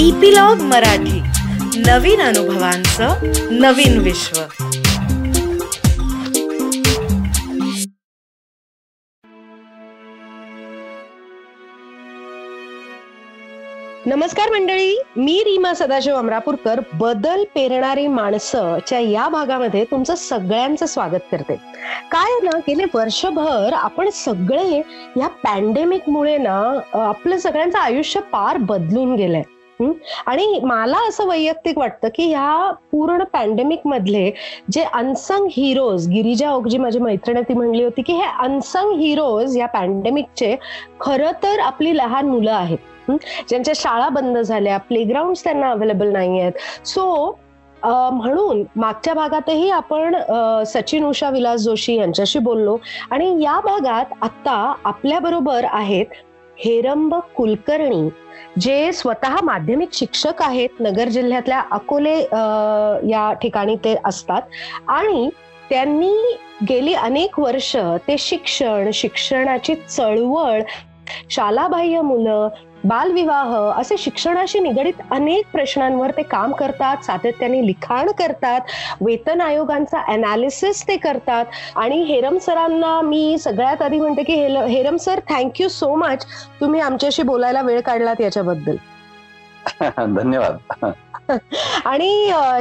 Epilogue Marathi. नवीन अनुभवांचं नवीन विश्व. नमस्कार मंडळी मी रीमा सदाशिव अमरापूरकर. बदल पेरणारी माणसं च्या या भागामध्ये तुमचं सगळ्यांचं स्वागत करते. काय आहे ना गेले वर्षभर आपण सगळे या पॅन्डेमिक मुळे ना आपलं सगळ्यांचं आयुष्य पार बदलून गेलंय. आणि मला असं वैयक्तिक वाटतं की ह्या पूर्ण पॅन्डेमिक मधले जे अनसंग हिरोज गिरिजा ओगजी माझी मैत्रीण ती म्हणली होती की हे अनसंग हिरोज या पॅन्डेमिकचे खरं तर आपली लहान मुलं आहेत. ज्यांच्या शाळा बंद झाल्या प्लेग्राऊंड त्यांना अवेलेबल नाही आहेत. सो म्हणून मागच्या भागातही आपण सचिन उषा विलास जोशी यांच्याशी बोललो आणि या भागात आता आपल्या बरोबर आहेत हेरंब कुलकर्णी. जे स्वतः माध्यमिक शिक्षक आहेत नगर जिल्ह्यातल्या अकोले या ठिकाणी ते असतात. आणि त्यांनी गेली अनेक वर्ष ते शिक्षण शिक्षणाची चळवळ शालाबाह्य मुलं बालविवाह असे शिक्षणाशी निगडित अनेक प्रश्नांवर ते काम करतात सातत्याने लिखाण करतात वेतन आयोगांचा अनालिसिस ते करतात. आणि हेरम सरांना मी सगळ्यात आधी म्हणते की harem sir thank you so much तुम्ही आमच्याशी बोलायला वेळ काढलात याच्याबद्दल. धन्यवाद. आणि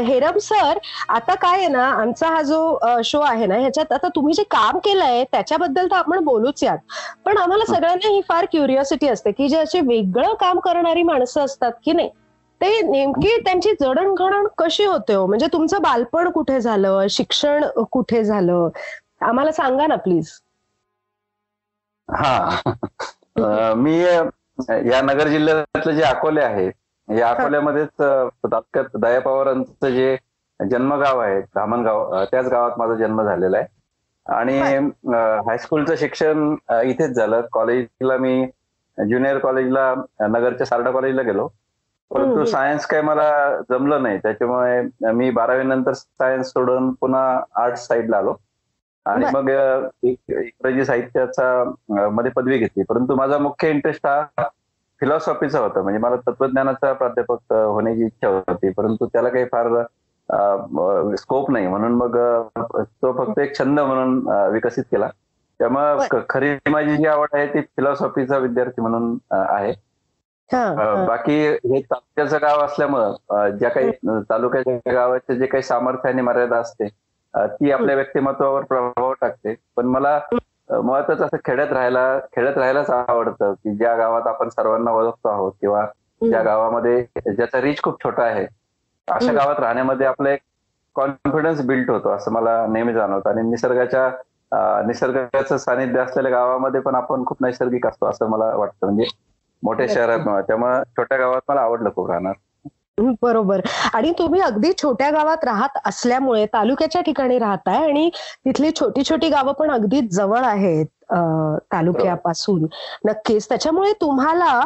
हेरम सर आता काय आहे ना आमचा हा जो शो आहे ना ह्याच्यात आता तुम्ही जे काम केलंय त्याच्याबद्दल तर आपण बोलूच यात. पण आम्हाला सगळ्यांना ही फार क्युरिओसिटी असते की जे असे वेगळं काम करणारी माणसं असतात की नाही ते नेमकी त्यांची जडणघडण कशी होते हो? म्हणजे तुमचं बालपण कुठे झालं? शिक्षण कुठे झालं? आम्हाला सांगा ना प्लीज. हा. मी या नगर जिल्ह्यातले जे अकोले आहे या अकोल्यामध्येच तालुक्यात दया पवारांचं जे जन्मगाव आहे धामणगाव त्याच गावात माझा जन्म झालेला आहे. आणि हायस्कूलचं शिक्षण इथेच झालं. कॉलेजला मी ज्युनियर कॉलेजला नगरच्या सारडा कॉलेजला गेलो. परंतु. सायन्स काही मला जमलं नाही. त्याच्यामुळे मी बारावी नंतर सायन्स सोडून पुन्हा आर्ट्स साईडला आलो. आणि. मग इंग्रजी साहित्याचा मध्ये पदवी घेतली. परंतु माझा मुख्य इंटरेस्ट हा फिलॉसॉफीचा होता. म्हणजे मला तत्वज्ञानाचा प्राध्यापक होण्याची इच्छा होती. परंतु त्याला काही फार स्कोप नाही. म्हणून मग तो फक्त एक छंद म्हणून विकसित केला. त्यामुळे खरी माझी जी आवड आहे ती फिलॉसॉफीचा विद्यार्थी म्हणून आहे. बाकी हे तालुक्याचं गाव असल्यामुळं ज्या काही तालुक्याच्या गावाचे जे काही सामर्थ्य आणि मर्यादा असते ती आपल्या व्यक्तिमत्वावर प्रभाव टाकते. पण मला मुळातच असं खेड्यात राहायला खेड्यात राहायलाच आवडतं की ज्या गावात आपण सर्वांना ओळखतो आहोत किंवा ज्या गावामध्ये ज्याचा रीच खूप छोटा आहे अशा. गावात राहण्यामध्ये आपला एक कॉन्फिडन्स बिल्ट होतो असं मला नेहमी जाणवतं. आणि निसर्गाच्या निसर्गाचं सानिध्य असलेल्या गावामध्ये पण आपण खूप नैसर्गिक असतो असं मला वाटतं. म्हणजे मोठ्या शहरात त्यामुळे छोट्या गावात मला आवडलं खूप राहणार बरोबर. आणि तुम्ही अगदी छोट्या गावात राहत असल्यामुळे तालुक्याच्या ठिकाणी राहताय आणि तिथली छोटी छोटी गावं पण अगदी जवळ आहेत. अं, तालुक्यापासून. नक्कीच. त्याच्यामुळे तुम्हाला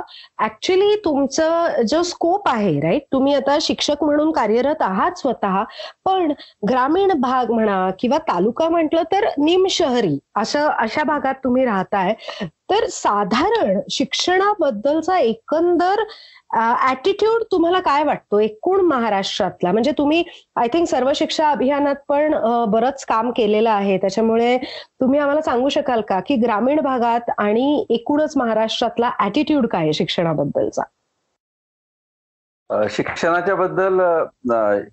ऍक्च्युली तुमचं जो स्कोप आहे राईट तुम्ही आता शिक्षक म्हणून कार्यरत आहात स्वतः पण ग्रामीण भाग म्हणा किंवा तालुका म्हटलं तर निमशहरी असं अशा भागात तुम्ही राहताय. तर साधारण शिक्षणाबद्दलचा एकंदर ऍटिट्यूड तुम्हाला काय वाटतो एकूण महाराष्ट्रातला? म्हणजे तुम्ही आय थिंक सर्व शिक्षा अभियानात पण बरंच काम केलेलं आहे. त्याच्यामुळे तुम्ही आम्हाला सांगू शकाल का की ग्रामीण भागात आणि एकूणच महाराष्ट्रातला ऍटिट्यूड काय शिक्षणाबद्दलचा? शिक्षणाच्या बद्दल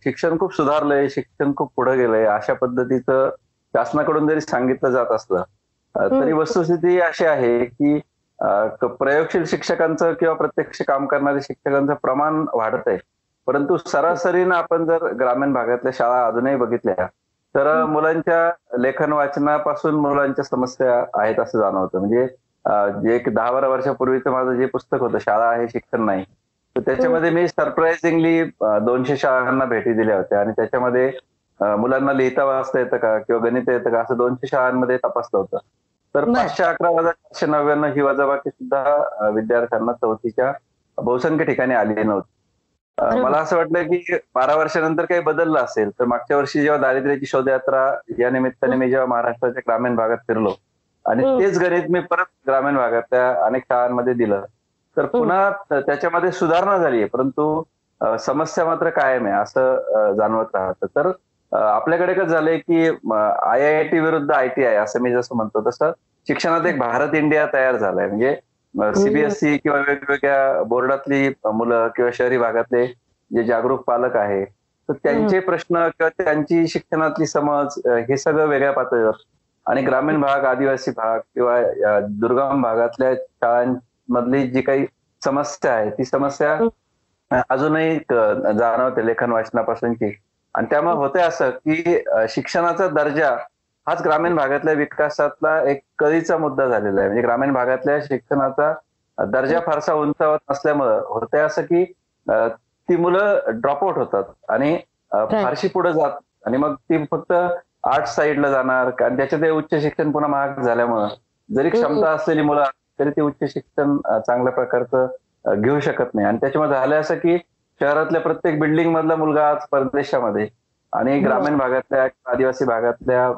शिक्षण खूप सुधारलंय शिक्षण खूप पुढे गेलंय. अशा पद्धतीचं शासनाकडून जरी सांगितलं जात असलं तरी. वस्तुस्थिती अशी आहे क- प्रयोगशील शिक्षकांचं किंवा प्रत्यक्ष काम करणाऱ्या शिक्षकांचं प्रमाण वाढत आहे परंतु सरासरीनं आपण जर ग्रामीण भागातल्या शाळा अजूनही बघितल्या तर. मुलांच्या लेखन वाचनापासून मुलांच्या समस्या आहेत असं जाणवतं म्हणजे जे एक दहा बारा वर्षापूर्वीचं माझं जे पुस्तक होतं शाळा आहे शिक्षण नाही तर त्याच्यामध्ये मी सरप्राइझिंगली दोनशे शाळांना भेटी दिल्या होत्या आणि त्याच्यामध्ये मुलांना लिहिता वाचता येतं का किंवा गणित येतं का असं दोनशे शाळांमध्ये तपासलं होतं तर. पाचशे अकरा वजा चारशे नव्याण्णव ही वजाबाकी सुद्धा विद्यार्थ्यांना चौथीच्या बहुसंख्य ठिकाणी आली नव्हती. मला असं वाटलं की बारा वर्षानंतर काही बदललं असेल तर मागच्या वर्षी जेव्हा दारिद्र्याची शोधयात्रा या निमित्ताने मी जेव्हा महाराष्ट्राच्या ग्रामीण भागात फिरलो आणि. तेच गणित मी परत ग्रामीण भागातल्या अनेक शाळांमध्ये दिलं तर पुन्हा त्याच्यामध्ये सुधारणा झाली आहे परंतु समस्या मात्र कायम आहे असं जाणवत राहतं. तर आपल्याकडे कसं झालंय की आय आय टी विरुद्ध आय टी आय असं मी जसं म्हणतो तसं शिक्षणात एक भारत इंडिया तयार झालाय. म्हणजे सीबीएसई किंवा वेगवेगळ्या बोर्डातली मुलं किंवा शहरी भागातले जे जागरूक पालक आहे तर त्यांचे प्रश्न किंवा त्यांची शिक्षणातली समज हे सगळं वेगळ्या पातळीवर. आणि ग्रामीण भाग आदिवासी भाग किंवा दुर्गम भागातल्या शाळांमधली जी काही समस्या आहे ती समस्या अजूनही जाणवते लेखन वाचनापासूनची. आणि त्यामुळे होते असं की शिक्षणाचा दर्जा हाच ग्रामीण भागातल्या विकासातला एक कळीचा मुद्दा झालेला आहे. म्हणजे ग्रामीण भागातल्या शिक्षणाचा दर्जा फारसा उंचावत नसल्यामुळं होते असं की ती मुलं ड्रॉपआउट होतात आणि फारशी पुढे जात आणि मग ती फक्त आर्ट साईडला जाणार आणि त्याच्यात उच्च शिक्षण पुन्हा महाग झाल्यामुळं जरी क्षमता असलेली मुलं तरी ते उच्च शिक्षण चांगल्या प्रकारचं घेऊ शकत नाही. आणि त्याच्यामुळे झालं असं की शहरातल्या प्रत्येक बिल्डिंग मधला मुलगा आज परदेशामध्ये आणि ग्रामीण भागातल्या आदिवासी भागातल्या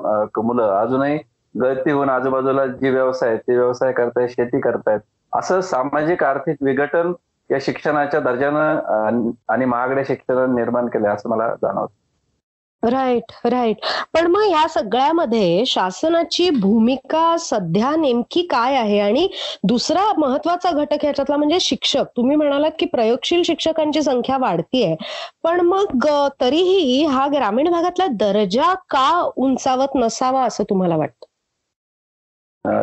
मुलं अजूनही गळती होऊन आजूबाजूला जी व्यवसाय आहेत ते व्यवसाय करतायत शेती करतायत. असं सामाजिक आर्थिक विघटन या शिक्षणाच्या दर्जानं आणि महागड्या शिक्षणानं निर्माण केलं असं मला जाणवतं. राईट राईट पण मग ह्या सगळ्यामध्ये शासनाची भूमिका सध्या नेमकी काय आहे? आणि दुसरा महत्त्वाचा घटक ह्याच्यातला म्हणजे शिक्षक. तुम्ही म्हणालात की प्रयोगशील शिक्षकांची संख्या वाढतीये. पण मग तरीही हा ग्रामीण भागातला दर्जा का उंचावत नसावा असं तुम्हाला वाटतं?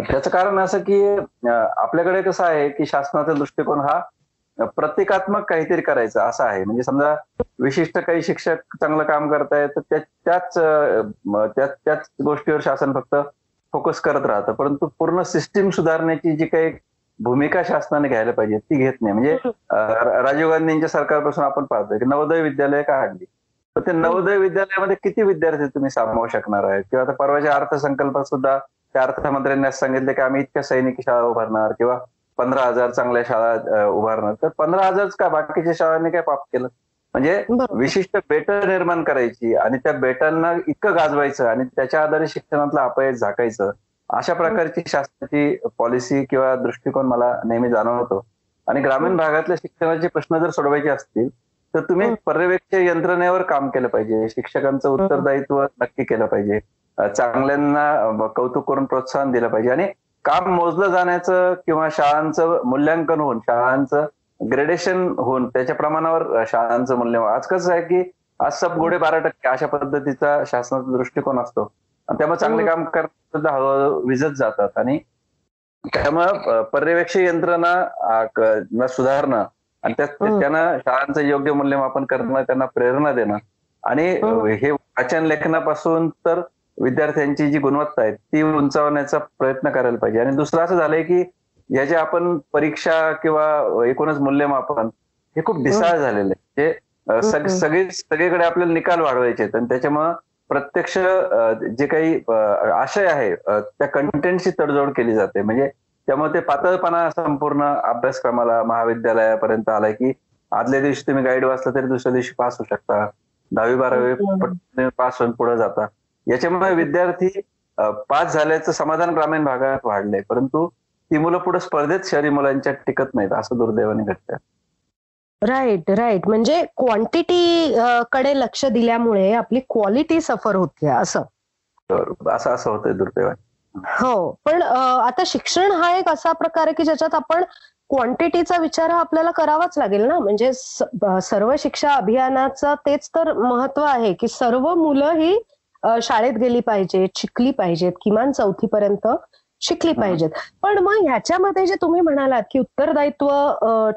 त्याचं कारण असं की आपल्याकडे कसं आहे की शासनाचा दृष्टिकोन हा प्रतिकात्मक काहीतरी करायचं असं आहे. म्हणजे समजा विशिष्ट काही शिक्षक चांगलं काम करतायत तर त्या- त्याच त्याच गोष्टीवर शासन फक्त फोकस करत राहतं. परंतु पूर्ण सिस्टीम सुधारण्याची जी काही भूमिका शासनाने घ्यायला पाहिजे ती घेत नाही. म्हणजे राजीव गांधींच्या सरकारपासून आपण पाहतोय की नवोदय विद्यालय काढली तर ते नवोदय विद्यालयामध्ये किती विद्यार्थी तुम्ही सामावू शकणार आहे किंवा आता परवाच्या अर्थसंकल्पात सुद्धा त्या अर्थमंत्र्यांनी सांगितलं की आम्ही इतक्या सैनिकी शाळा उभारणार किंवा पंधरा हजार चांगल्या शाळा उभारणार. तर पंधरा हजारच का? बाकीच्या शाळांनी काय पाप केलं? म्हणजे. विशिष्ट बेटं निर्माण करायची आणि त्या बेटांना इतकं गाजवायचं आणि त्याच्या आधारे शिक्षणातलं अपयश झाकायचं अशा प्रकारची शासनाची पॉलिसी किंवा दृष्टिकोन मला नेहमी जाणवतो. आणि ग्रामीण भागातल्या शिक्षणाचे प्रश्न जर सोडवायचे असतील तर तुम्ही. पर्यवेक्षक यंत्रणेवर काम केलं पाहिजे. शिक्षकांचं उत्तरदायित्व नक्की केलं पाहिजे. चांगल्यांना कौतुक करून प्रोत्साहन दिलं पाहिजे. आणि काम मोजलं जाण्याचं किंवा शाळांचं मूल्यांकन होऊन शाळांचं ग्रेडेशन होऊन त्याच्या प्रमाणावर शाळांचं मूल्य आज कसं आहे की आज सब गोडे बारा टक्के अशा पद्धतीचा शासनाचा दृष्टिकोन असतो. आणि त्यामुळे चांगले काम करत सुद्धा हळूहळू विजत जातात. आणि त्यामुळं अ, पर्यवेक्षक यंत्रणा सुधारणं आणि त्या हं. त्यांना शाळांचं योग्य मूल्यमापन करणं त्यांना प्रेरणा देणं. आणि हं. हे वाचन लेखनापासून तर विद्यार्थ्यांची जी गुणवत्ता आहे ती उंचावण्याचा प्रयत्न करायला पाहिजे. आणि दुसरं असं झालंय की याचे आपण परीक्षा किंवा एकूणच मूल्यमापन हे खूप ढिसाळ झालेलं आहे. म्हणजे हं. सगळे सगळीकडे आपल्याला निकाल वाढवायचे आहेत. आणि त्याच्यामुळं प्रत्यक्ष जे काही आशय आहे त्या कंटेंटची तडजोड केली जाते. म्हणजे त्यामुळे ते पातळपणा संपूर्ण अभ्यासक्रमाला महाविद्यालयापर्यंत आलाय की आदल्या दिवशी तुम्ही गाईड वाचला तरी दुसऱ्या दिवशी पास होऊ शकता. दहावी बारावी पास होऊन पुढे जाता. याच्यामुळे विद्यार्थी पास झाल्याचं समाधान ग्रामीण भागात वाढलंय. परंतु ती मुलं पुढे स्पर्धेत शहरी मुलांच्या टिकत नाहीत असं दुर्दैवाने घडतं राईट राईट. म्हणजे क्वांटिटी कडे लक्ष दिल्यामुळे आपली क्वालिटी सफर होते असं. असं असं होतंय दुर्दैवाने. हो. पण आता शिक्षण हा एक असा प्रकार आहे की ज्याच्यात आपण क्वांटिटीचा विचार हा आपल्याला करावाच लागेल ना? म्हणजे सर्व शिक्षा अभियानाचं तेच तर महत्त्व आहे की सर्व मुलं ही शाळेत गेली पाहिजेत शिकली पाहिजेत किमान चौथीपर्यंत शिकली. पाहिजेत पण मग ह्याच्यामध्ये जे तुम्ही म्हणालात की उत्तरदायित्व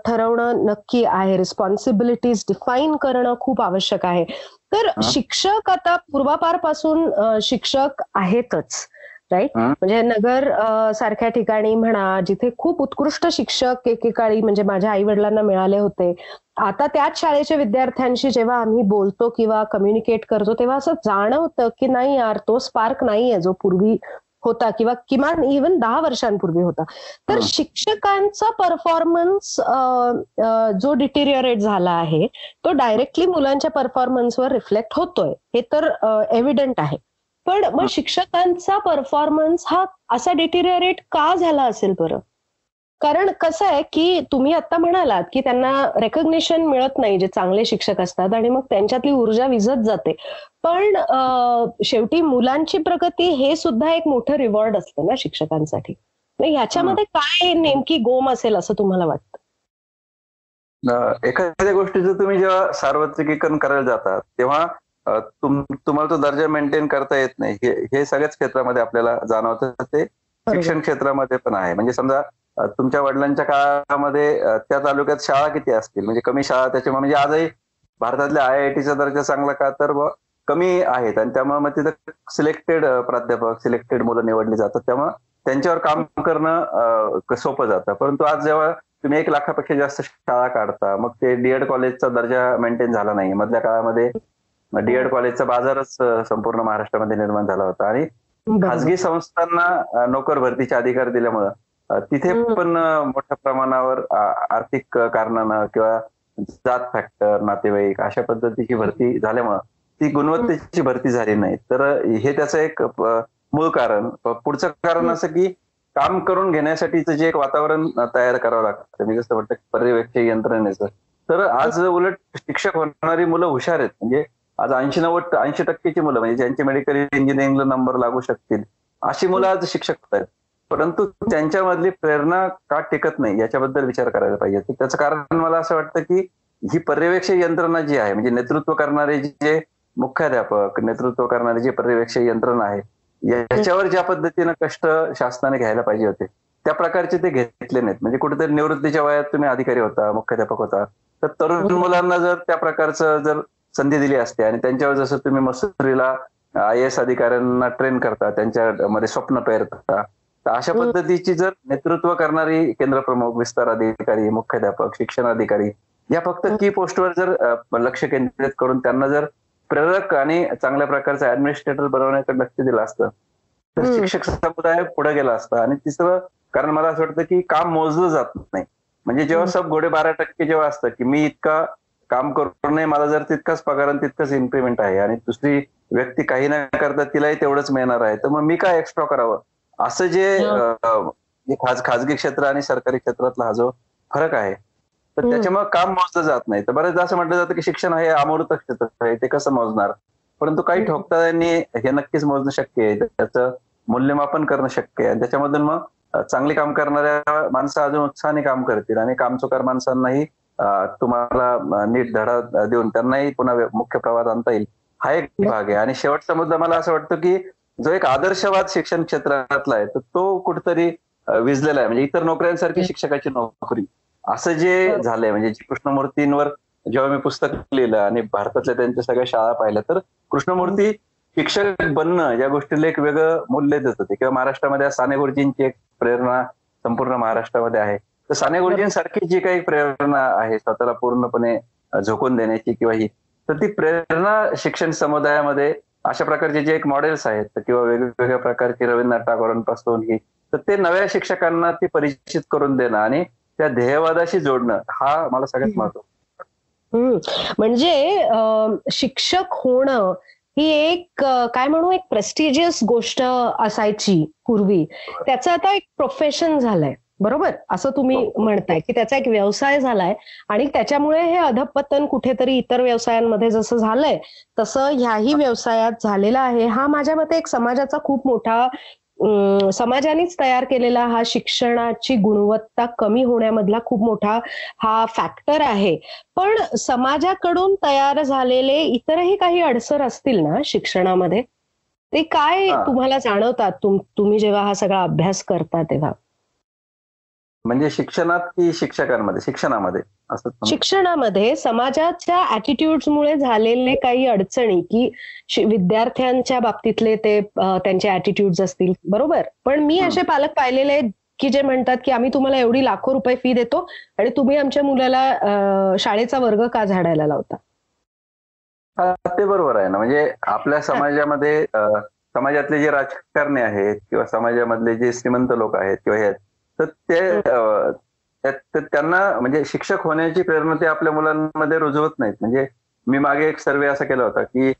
ठरवणं नक्की आहे रिस्पॉन्सिबिलिटीज डिफाईन करणं खूप आवश्यक आहे तर. शिक्षक आता पूर्वापारपासून शिक्षक आहेतच राईट. म्हणजे नगर सारख्या ठिकाणी म्हणा जिथे खूप उत्कृष्ट शिक्षक एकेकाळी म्हणजे माझ्या आई वडिलांना मिळाले होते. आता त्याच शाळेच्या विद्यार्थ्यांशी जेव्हा आम्ही बोलतो किंवा कम्युनिकेट करतो तेव्हा असं जाणवतं की नाही यार तो स्पार्क नाहीये जो पूर्वी होता किंवा किमान इव्हन दहा वर्षांपूर्वी होता. तर. शिक्षकांचा परफॉर्मन्स जो डिटेरिअरेट झाला आहे तो डायरेक्टली मुलांच्या परफॉर्मन्सवर रिफ्लेक्ट होतोय. हे तर एव्हिडंट आहे. पण मग. शिक्षकांचा परफॉर्मन्स हा असा डिटेरिअरेट का झाला असेल बरं? कारण कसं आहे की तुम्ही आता म्हणालात की त्यांना रेकग्निशन मिळत नाही जे चांगले शिक्षक असतात आणि मग त्यांच्यातली ऊर्जा विझत जाते. पण शेवटी मुलांची प्रगती हे सुद्धा एक मोठं रिवॉर्ड असतं ना शिक्षकांसाठी. ह्याच्यामध्ये काय नेमकी गोम असेल असं तुम्हाला वाटतं? एखाद्या गोष्टीचं तुम्ही जेव्हा सार्वत्रिकीकरण करायला जातात तेव्हा तुम तुम्हाला तो दर्जा मेंटेन करता येत नाही. हे हे सगळ्याच क्षेत्रामध्ये आपल्याला जाणवतं. ते शिक्षण क्षेत्रामध्ये पण आहे. म्हणजे समजा तुमच्या वडिलांच्या काळामध्ये त्या तालुक्यात शाळा किती असतील? म्हणजे कमी शाळा त्याच्यामुळे म्हणजे आजही भारतातल्या आय आय टीचा दर्जा चांगला का? तर कमी आहेत. आणि त्यामुळे मग तिथं सिलेक्टेड प्राध्यापक सिलेक्टेड मुलं निवडली जातात. त्यामुळे त्यांच्यावर काम करणं सोपं जातं. परंतु आज जेव्हा तुम्ही एक लाखापेक्षा जास्त शाळा काढता मग ते डीएड कॉलेजचा दर्जा मेंटेन झाला नाही. मधल्या काळामध्ये डीएड कॉलेजचा बाजारच संपूर्ण महाराष्ट्रामध्ये निर्माण झाला होता. आणि. खासगी संस्थांना नोकर भरतीचे अधिकार दिल्यामुळं तिथे. पण मोठ्या प्रमाणावर आर्थिक कारणानं किंवा जात फॅक्टर नातेवाईक अशा पद्धतीची भरती झाल्यामुळं ती गुणवत्तेची भरती झाली नाही. तर हे त्याचं एक मूळ कारण. पुढचं कारण असं की काम करून घेण्यासाठीचं जे एक वातावरण तयार करावं लागतं. मी जसं म्हटलं पर्यवेक्षक यंत्रणेचं. तर आज उलट शिक्षक होणारी मुलं हुशार आहेत. म्हणजे आज ऐंशी नव्वद ऐंशी टक्केची मुलं म्हणजे ज्यांचे मेडिकल इंजिनिअरिंगला नंबर लागू शकतील अशी मुलं आज शिक्षक आहेत. परंतु त्यांच्यामधली प्रेरणा का टिकत नाही याच्याबद्दल विचार करायला पाहिजे. त्याचं कारण मला असं वाटतं की ही पर्यवेक्षक यंत्रणा जी आहे म्हणजे नेतृत्व करणारे जे मुख्याध्यापक नेतृत्व करणारे जे पर्यवेक्षक यंत्रणा आहे याच्यावर ज्या पद्धतीनं कष्ट शासनाने घ्यायला पाहिजे होते त्या प्रकारचे ते घेतले नाहीत. म्हणजे कुठेतरी निवृत्तीच्या वयात तुम्ही अधिकारी होता मुख्याध्यापक होता. तर तरुण मुलांना जर त्या प्रकारचं जर संधी दिली असते आणि त्यांच्यावर जसं तुम्ही मसुरीला आय एस अधिकाऱ्यांना ट्रेन करता त्यांच्यामध्ये स्वप्न पेरता तर अशा. पद्धतीची जर नेतृत्व करणारी केंद्र प्रमुख विस्तार अधिकारी मुख्याध्यापक शिक्षण अधिकारी या फक्त की पोस्टवर जर लक्ष केंद्रित करून त्यांना जर प्रेरक आणि चांगल्या प्रकारचं ऍडमिनिस्ट्रेटर बनवण्याकडे लक्ष दिलं असतं तर. शिक्षक समुदाय पुढे गेला असता आणि तिसरं कारण मला असं वाटतं की काम मोजलं जात नाही म्हणजे जेव्हा. सब घोडे बारा टक्के जेव्हा असतं की मी इतका काम करू नये. मला जर तितकाच पगार आणि तितकंच इन्क्रीमेंट आहे आणि दुसरी व्यक्ती काही न करता तिलाही तेवढंच मिळणार आहे. तर मग मी काय एक्स्ट्रा करावं? असं जे हं. जे खाज खाजगी क्षेत्र आणि सरकारी क्षेत्रातला हा जो फरक आहे तर. त्याच्यामुळे काम मोजलं जात नाही. तर बरेचदा असं म्हटलं जातं की शिक्षण हे अमूर्त क्षेत्र आहे ते कसं मोजणार? परंतु काही. ठोकताना हे नक्कीच मोजणं शक्य आहे. त्याचं मूल्यमापन करणं शक्य आहे. आणि त्याच्यामधून मग चांगली काम करणाऱ्या माणसं अजून उत्साहाने काम करतील आणि कामचुकार माणसांनाही तुम्हाला नीट धडा देऊन त्यांनाही पुन्हा मुख्य प्रवाहात आणता येईल. हा एक भाग आहे. आणि शेवटचा मुद्दा मला असं वाटतं की जो एक आदर्शवाद शिक्षण क्षेत्रातला आहे तर तो कुठेतरी अं, विझलेला आहे. म्हणजे इतर नोकऱ्यांसारखी शिक्षकाची नोकरी. असं जे. झालंय म्हणजे जी कृष्णमूर्तींवर जेव्हा मी पुस्तक लिहिलं आणि भारतातल्या त्यांच्या सगळ्या शाळा पाहिल्या तर कृष्णमूर्ती शिक्षक बनणं या गोष्टीला एक वेगळं मूल्य देत होते. किंवा महाराष्ट्रामध्ये साने गुरुजींची एक प्रेरणा संपूर्ण महाराष्ट्रामध्ये आहे. तर साने गुरुजींसारखी जी काही प्रेरणा आहे स्वतःला पूर्णपणे झोकून देण्याची किंवा ही तर ती प्रेरणा शिक्षण समुदायामध्ये अशा प्रकारचे जे एक मॉडेल्स आहेत किंवा वेगवेगळ्या प्रकारचे रवींद्रनाथ टागोरांपासून ही तर ते नव्या शिक्षकांना ती परिचित करून देणं आणि त्या ध्येयवादाशी जोडणं हा मला सगळ्यात. महत्त्व. म्हणजे शिक्षक होणं ही एक काय म्हणू एक प्रेस्टिजियस गोष्ट असायची पूर्वी त्याचं आता एक प्रोफेशन झालंय बरोबर? असं तुम्ही म्हणताय की त्याचा एक व्यवसाय झालाय आणि त्याच्यामुळे हे अधपतन कुठेतरी इतर व्यवसायांमध्ये जसं झालंय तसं ह्याही व्यवसायात झालेलं आहे. हा माझ्या मते एक समाजाचा खूप मोठा समाजानेच तयार केलेला हा शिक्षणाची गुणवत्ता कमी होण्यामधला खूप मोठा हा फॅक्टर आहे. पण समाजाकडून तयार झालेले इतरही काही अडसर असतील ना शिक्षणामध्ये? ते काय हा. तुम्हाला जाणवतात तुम तुम्ही जेव्हा हा सगळा अभ्यास करता तेव्हा? म्हणजे शिक्षणात की शिक्षकांमध्ये शिक्षणामध्ये असं. शिक्षणामध्ये समाजाच्या ऍटिट्यूड्समुळे झालेले काही अडचणी की विद्यार्थ्यांच्या बाबतीतले ते त्यांचे ऍटिट्यूड्स असतील बरोबर पण मी. असे पालक पाहिलेले आहेत की जे म्हणतात की आम्ही तुम्हाला एवढी लाखो रुपये फी देतो आणि तुम्ही आमच्या मुलाला शाळेचा वर्ग का झाडायला लावता ते बरोबर आहे ना म्हणजे आपल्या समाजामध्ये समाजातले जे राजकारणी आहेत किंवा समाजामधले जे श्रीमंत लोक आहेत किंवा हे तर ते त्यांना म्हणजे शिक्षक होण्याची प्रेरणा ते आपल्या मुलांमध्ये रुजवत नाहीत. म्हणजे मी मागे एक सर्वे असा केला होता की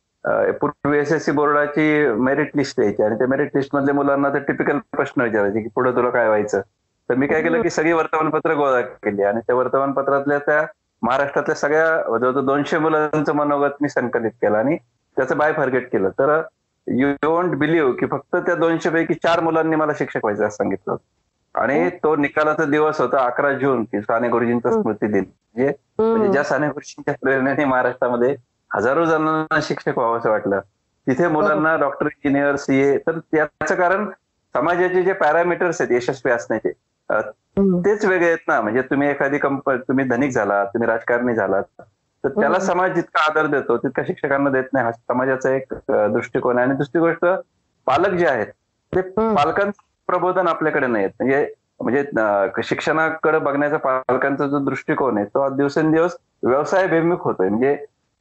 पूर्वी एस एस सी बोर्डाची मेरिट लिस्ट यायची आणि त्या मेरिट लिस्ट मधल्या मुलांना ते टिपिकल प्रश्न विचारायचे की पुढे तुला काय व्हायचं? तर मी काय केलं की सगळी वर्तमानपत्र गोळा केली आणि त्या वर्तमानपत्रातल्या त्या महाराष्ट्रातल्या सगळ्या जवळजवळ दोनशे मुलांचं मनोगत मी संकलित केलं आणि त्याचं बाय फॉरगेट केलं. तर यू डोंट बिलीव्ह की फक्त त्या दोनशे पैकी चार मुलांनी मला शिक्षक व्हायचं असं सांगितलं होतं. आणि तो निकालाचा दिवस होता अकरा जून की साने गुरुजींचा. स्मृती दिन म्हणजे म्हणजे. ज्या साने गुरुजींच्या प्रेरणेने महाराष्ट्रामध्ये हजारो जणांना शिक्षक व्हावं असं वाटलं तिथे मुलांना डॉक्टर इंजिनियर सीए तर त्याचं कारण समाजाचे जे पॅरामीटर्स आहेत यशस्वी असण्याचे. तेच वेगळे आहेत ना म्हणजे तुम्ही एखादी कंप तुम्ही धनिक झाला तुम्ही राजकारणी झालात तर त्याला. समाज जितका आदर देतो तितका शिक्षकांना देत नाही हा समाजाचा एक दृष्टिकोन आहे आणि दुसरी गोष्ट पालक जे आहेत ते. पालकांचं प्रबोधन आपल्याकडे नाही म्हणजे म्हणजे शिक्षणाकडे बघण्याचा पालकांचा जो दृष्टिकोन आहे तो आज दिवसेंदिवस व्यवसाय बेमुख होतोय. म्हणजे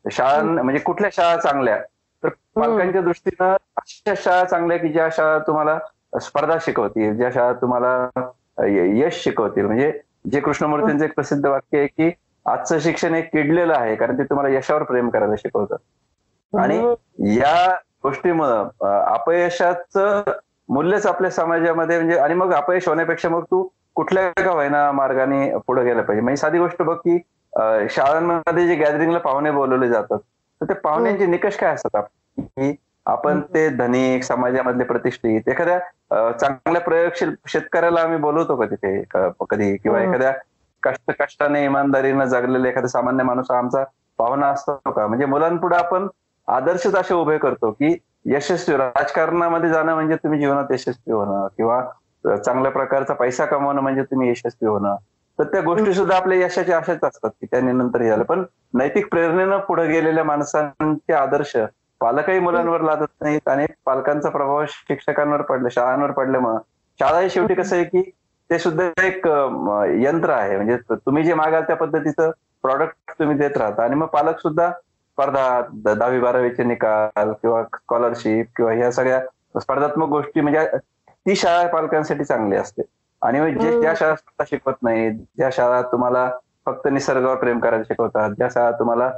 शाळां म्हणजे कुठल्या शाळा चांगल्या तर पालकांच्या दृष्टीनं अशा शाळा चांगल्या की ज्या शाळा तुम्हाला स्पर्धा शिकवतील ज्या शाळा तुम्हाला यश शिकवतील. म्हणजे जे कृष्णमूर्तींचं एक प्रसिद्ध वाक्य आहे की आजचं शिक्षण एक किडलेलं आहे कारण ते तुम्हाला यशावर प्रेम करायला शिकवतं. आणि या गोष्टीमुळं अपयशाचं मूल्यच आपल्या समाजामध्ये म्हणजे आणि मग अपयश होण्यापेक्षा मग तू कुठल्या का होईना मार्गाने पुढे गेलं पाहिजे? म्हणजे साधी गोष्ट बघ की शाळांमध्ये जे गॅदरिंगला पाहुणे बोलवले जातात तर ते पाहुण्यांचे निकष काय असतात की आपण ते धनिक समाजामधले प्रतिष्ठित एखाद्या चांगल्या प्रयोगशील शेतकऱ्याला आम्ही बोलवतो का तिथे? कधी? किंवा. एखाद्या कष्ट कष्टाने इमानदारीनं जगलेला एखादा सामान्य माणूस आमचा पाहुणा असतो का? म्हणजे मुलांपुढे आपण आदर्शच असे उभे करतो की यशस्वी राजकारणामध्ये जाणं म्हणजे तुम्ही जीवनात यशस्वी होणं किंवा चांगल्या प्रकारचा पैसा कमवणं म्हणजे तुम्ही यशस्वी होणं तर त्या गोष्टी सुद्धा आपल्या यशाच्या आशाच असतात की त्यांनी नंतर झालं. पण नैतिक प्रेरणेनं पुढे गेलेल्या माणसांचे आदर्श पालकही मुलांवर लादत नाहीत आणि पालकांचा प्रभाव शिक्षकांवर पडला शाळांवर पडल्यामुळं. शाळा ही शेवटी कसं आहे की ते सुद्धा एक यंत्र आहे. म्हणजे तुम्ही जे मागाल त्या पद्धतीचं प्रॉडक्ट तुम्ही देत राहता आणि मग पालक सुद्धा स्पर्धा दहावी बारावीचे निकाल किंवा स्कॉलरशिप किंवा ह्या सगळ्या स्पर्धात्मक गोष्टी म्हणजे ती शाळा पालकांसाठी चांगली असते आणि जे. ज्या शाळा स्वतः शिकवत नाहीत ज्या शाळा तुम्हाला फक्त निसर्गावर प्रेम करायला शिकवतात ज्या शाळा तुम्हाला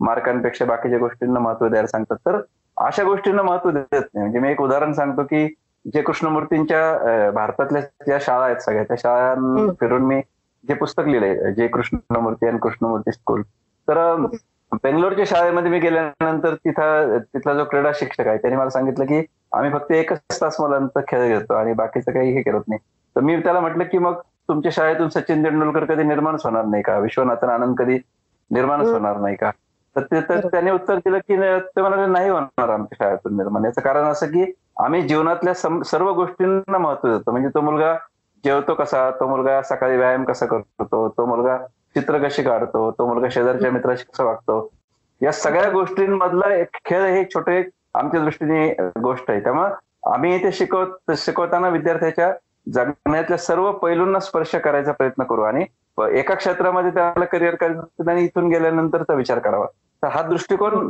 मार्कांपेक्षा बाकीच्या गोष्टींना महत्त्व द्यायला सांगतात तर अशा गोष्टींना महत्त्व देत नाही म्हणजे मी एक उदाहरण सांगतो की जे कृष्णमूर्तींच्या भारतातल्या ज्या शाळा आहेत सगळ्या त्या शाळां. फिरून मी जे पुस्तक लिहिलंय जे कृष्णमूर्ती आणि कृष्णमूर्ती स्कूल तर बेंगलोरच्या शाळेमध्ये मी गेल्यानंतर तिथं तिथला जो क्रीडा शिक्षक आहे त्यांनी मला सांगितलं की आम्ही फक्त एकच तास मुलांचा खेळ घेतो आणि बाकीचं काही हे करत नाही. तर मी त्याला म्हटलं की मग तुमच्या शाळेतून सचिन तेंडुलकर कधी निर्माणच होणार नाही का? विश्वनाथन आनंद कधी निर्माणच. होणार नाही का? तर ते तर. त्याने उत्तर दिलं की ते म्हणाले नाही होणार आमच्या शाळेतून निर्माण. याचं कारण असं की आम्ही जीवनातल्या सर्व गोष्टींना महत्त्व देतो. म्हणजे तो मुलगा जेवतो कसा? तो मुलगा सकाळी व्यायाम कसा करतो? तो मुलगा चित्र कशी काढतो तो मुलगा शेजारच्या मित्राशी कसा वागतो या सगळ्या गोष्टींमधला एक खेळ हे छोटे एक आमच्या दृष्टीने गोष्ट आहे. त्यामुळे आम्ही इथे शिकवत शिकवताना विद्यार्थ्याच्या जगण्यातल्या सर्व पैलूंना स्पर्श करायचा प्रयत्न करू आणि एका क्षेत्रामध्ये त्याला करिअर करायचं आणि इथून गेल्यानंतरचा विचार करावा. तर हा दृष्टिकोन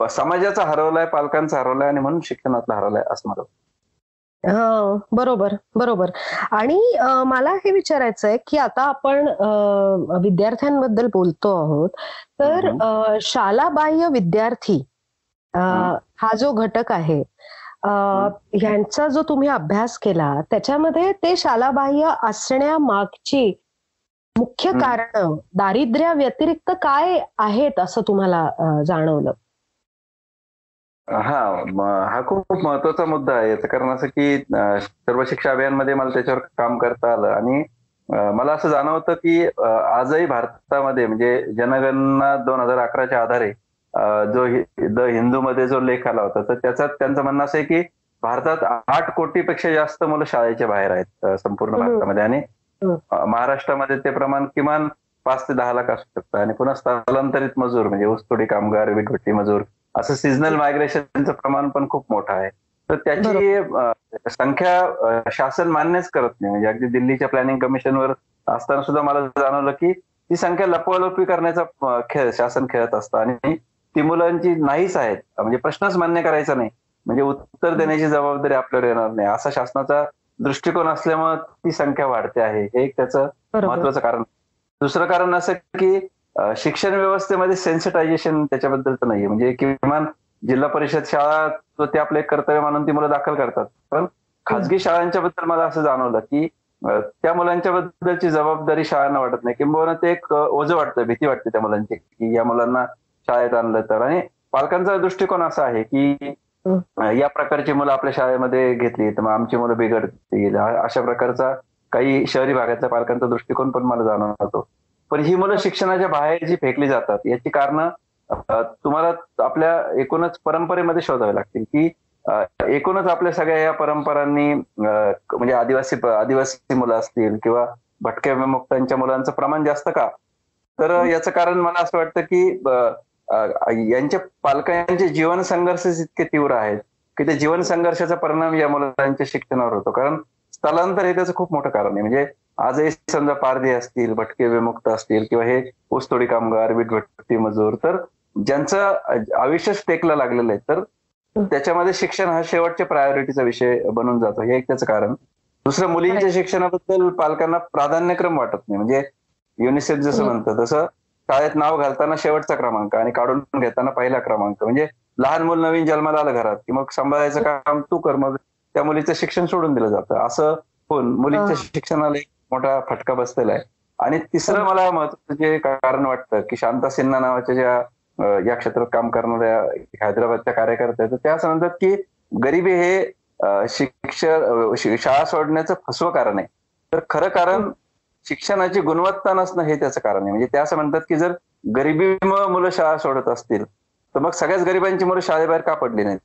समाजाचा हरवलाय पालकांचा हरवलाय आणि म्हणून शिक्षणातला हरवलाय असं मला. हा बरोबर बरोबर आणि अं, मला हे विचारायचं आहे की आता आपण अं, विद्यार्थ्यांबद्दल बोलतो आहोत तर. अं, शालाबाह्य विद्यार्थी अं. हा जो घटक आहे अं, ह्यांचा जो तुम्ही अभ्यास केला त्याच्यामध्ये ते शालाबाह्य असण्यामागची मुख्य. कारण दारिद्र्या व्यतिरिक्त काय आहेत असं तुम्हाला अं, जाणवलं हा हा खूप महत्त्वाचा मुद्दा आहे याचं कारण असं की सर्व शिक्षा अभियानमध्ये मला त्याच्यावर काम करता आलं आणि मला असं जाणवतं की आजही भारतामध्ये म्हणजे जनगणना दोन हजार अकराच्या आधारे जो हि- द हिंदूमध्ये जो लेख आला होता तर त्याच्यात त्यांचं म्हणणं असं आहे की भारतात आठ कोटीपेक्षा जास्त मुलं शाळेच्या बाहेर आहेत संपूर्ण हम्म. भारतामध्ये आणि. अं, महाराष्ट्रामध्ये ते प्रमाण किमान पाच ते दहा लाख असू शकतं आणि पुन्हा स्थलांतरित मजूर म्हणजे ऊसतोडी कामगार विघटी मजूर असं सिजनल मायग्रेशनचं प्रमाण पण खूप मोठं आहे. तर त्याची संख्या शासन मान्यच करत नाही. म्हणजे अगदी दिल्लीच्या प्लॅनिंग कमिशनवर असताना सुद्धा मला जाणवलं की ती संख्या लपवालपी करण्याचा खेळ शासन खेळत असतं. आणि ती मुलांची नाहीच आहेत. म्हणजे प्रश्नच मान्य करायचा नाही. म्हणजे उत्तर देण्याची जबाबदारी आपल्यावर येणार नाही. असा शासनाचा दृष्टिकोन असल्यामुळे ती संख्या वाढते आहे. हे एक त्याचं महत्वाचं कारण. दुसरं कारण असं की शिक्षण व्यवस्थेमध्ये सेन्सिटायझेशन त्याच्याबद्दलचं नाहीये. म्हणजे किमान जिल्हा परिषद शाळा तो ते आपलं कर्तव्य मानून ती मुलं दाखल करतात. पण खाजगी शाळांच्या बद्दल मला असं जाणवलं की त्या मुलांच्या बद्दलची जबाबदारी शाळांना वाटत नाही. किंबहुना ते एक ओझं वाटतं भीती वाटते त्या मुलांची की या मुलांना शाळेत आणलं तर. आणि पालकांचा दृष्टिकोन असा आहे की या प्रकारची मुलं आपल्या शाळेमध्ये घेतली तर मग आमची मुलं बिघडतील. अशा प्रकारचा काही शहरी भागातल्या पालकांचा दृष्टिकोन पण मला जाणवतो. पण ही मुलं शिक्षणाच्या बाहेर जी फेकली जातात याची कारण तुम्हाला आपल्या एकूणच परंपरेमध्ये शोधावे लागतील की एकूणच आपल्या सगळ्या या परंपरांनी म्हणजे आदिवासी आदिवासी मुलं असतील किंवा भटक्या विमुक्तांच्या मुलांचं प्रमाण जास्त का? तर याचं कारण मला असं वाटतं की यांच्या पालकांचे जीवन संघर्ष इतके तीव्र आहेत की ते जीवन संघर्षाचा परिणाम या मुलांच्या शिक्षणावर होतो. कारण स्थलांतर हे त्याचं खूप मोठं कारण आहे. म्हणजे आजही समजा पारधी असतील भटके विमुक्त असतील किंवा हे ऊसतोडी कामगार वीटभट्टी मजूर तर ज्यांचं आयुष्यच टेकला लागलेलं आहे तर त्याच्यामध्ये शिक्षण हा शेवटच्या प्रायोरिटीचा विषय बनून जातो. हे एक त्याचं कारण. दुसरं मुलींच्या शिक्षणाबद्दल पालकांना प्राधान्यक्रम वाटत नाही. म्हणजे युनिसेफ जसं. म्हणतं तसं शाळेत नाव घालताना शेवटचा क्रमांक आणि काढून घेताना पहिला क्रमांक. म्हणजे लहान मूल नवीन जन्माला आलं घरात की मग सांभाळायचं काम तू कर मग त्या मुलीचं शिक्षण सोडून दिलं जातं. असं होऊन मुलींच्या. शिक्षणाला एक मोठा फटका बसलेला आहे. आणि तिसरं मला महत्वाचं जे कारण वाटतं की शांता सिन्हा नावाच्या ज्या या क्षेत्रात काम करणाऱ्या हैदराबादच्या कार्यकर्त्या त्या असं म्हणतात की गरिबी हे शिक्षण शाळा सोडण्याचं फसवं कारण आहे. तर खरं कारण शिक्षणाची गुणवत्ता नसणं हे त्याचं कारण आहे. म्हणजे ते असं म्हणतात की जर गरिबीमुळे मुलं शाळा सोडत असतील तर मग सगळ्याच गरिबांची मुलं शाळेबाहेर का पडली नाहीत?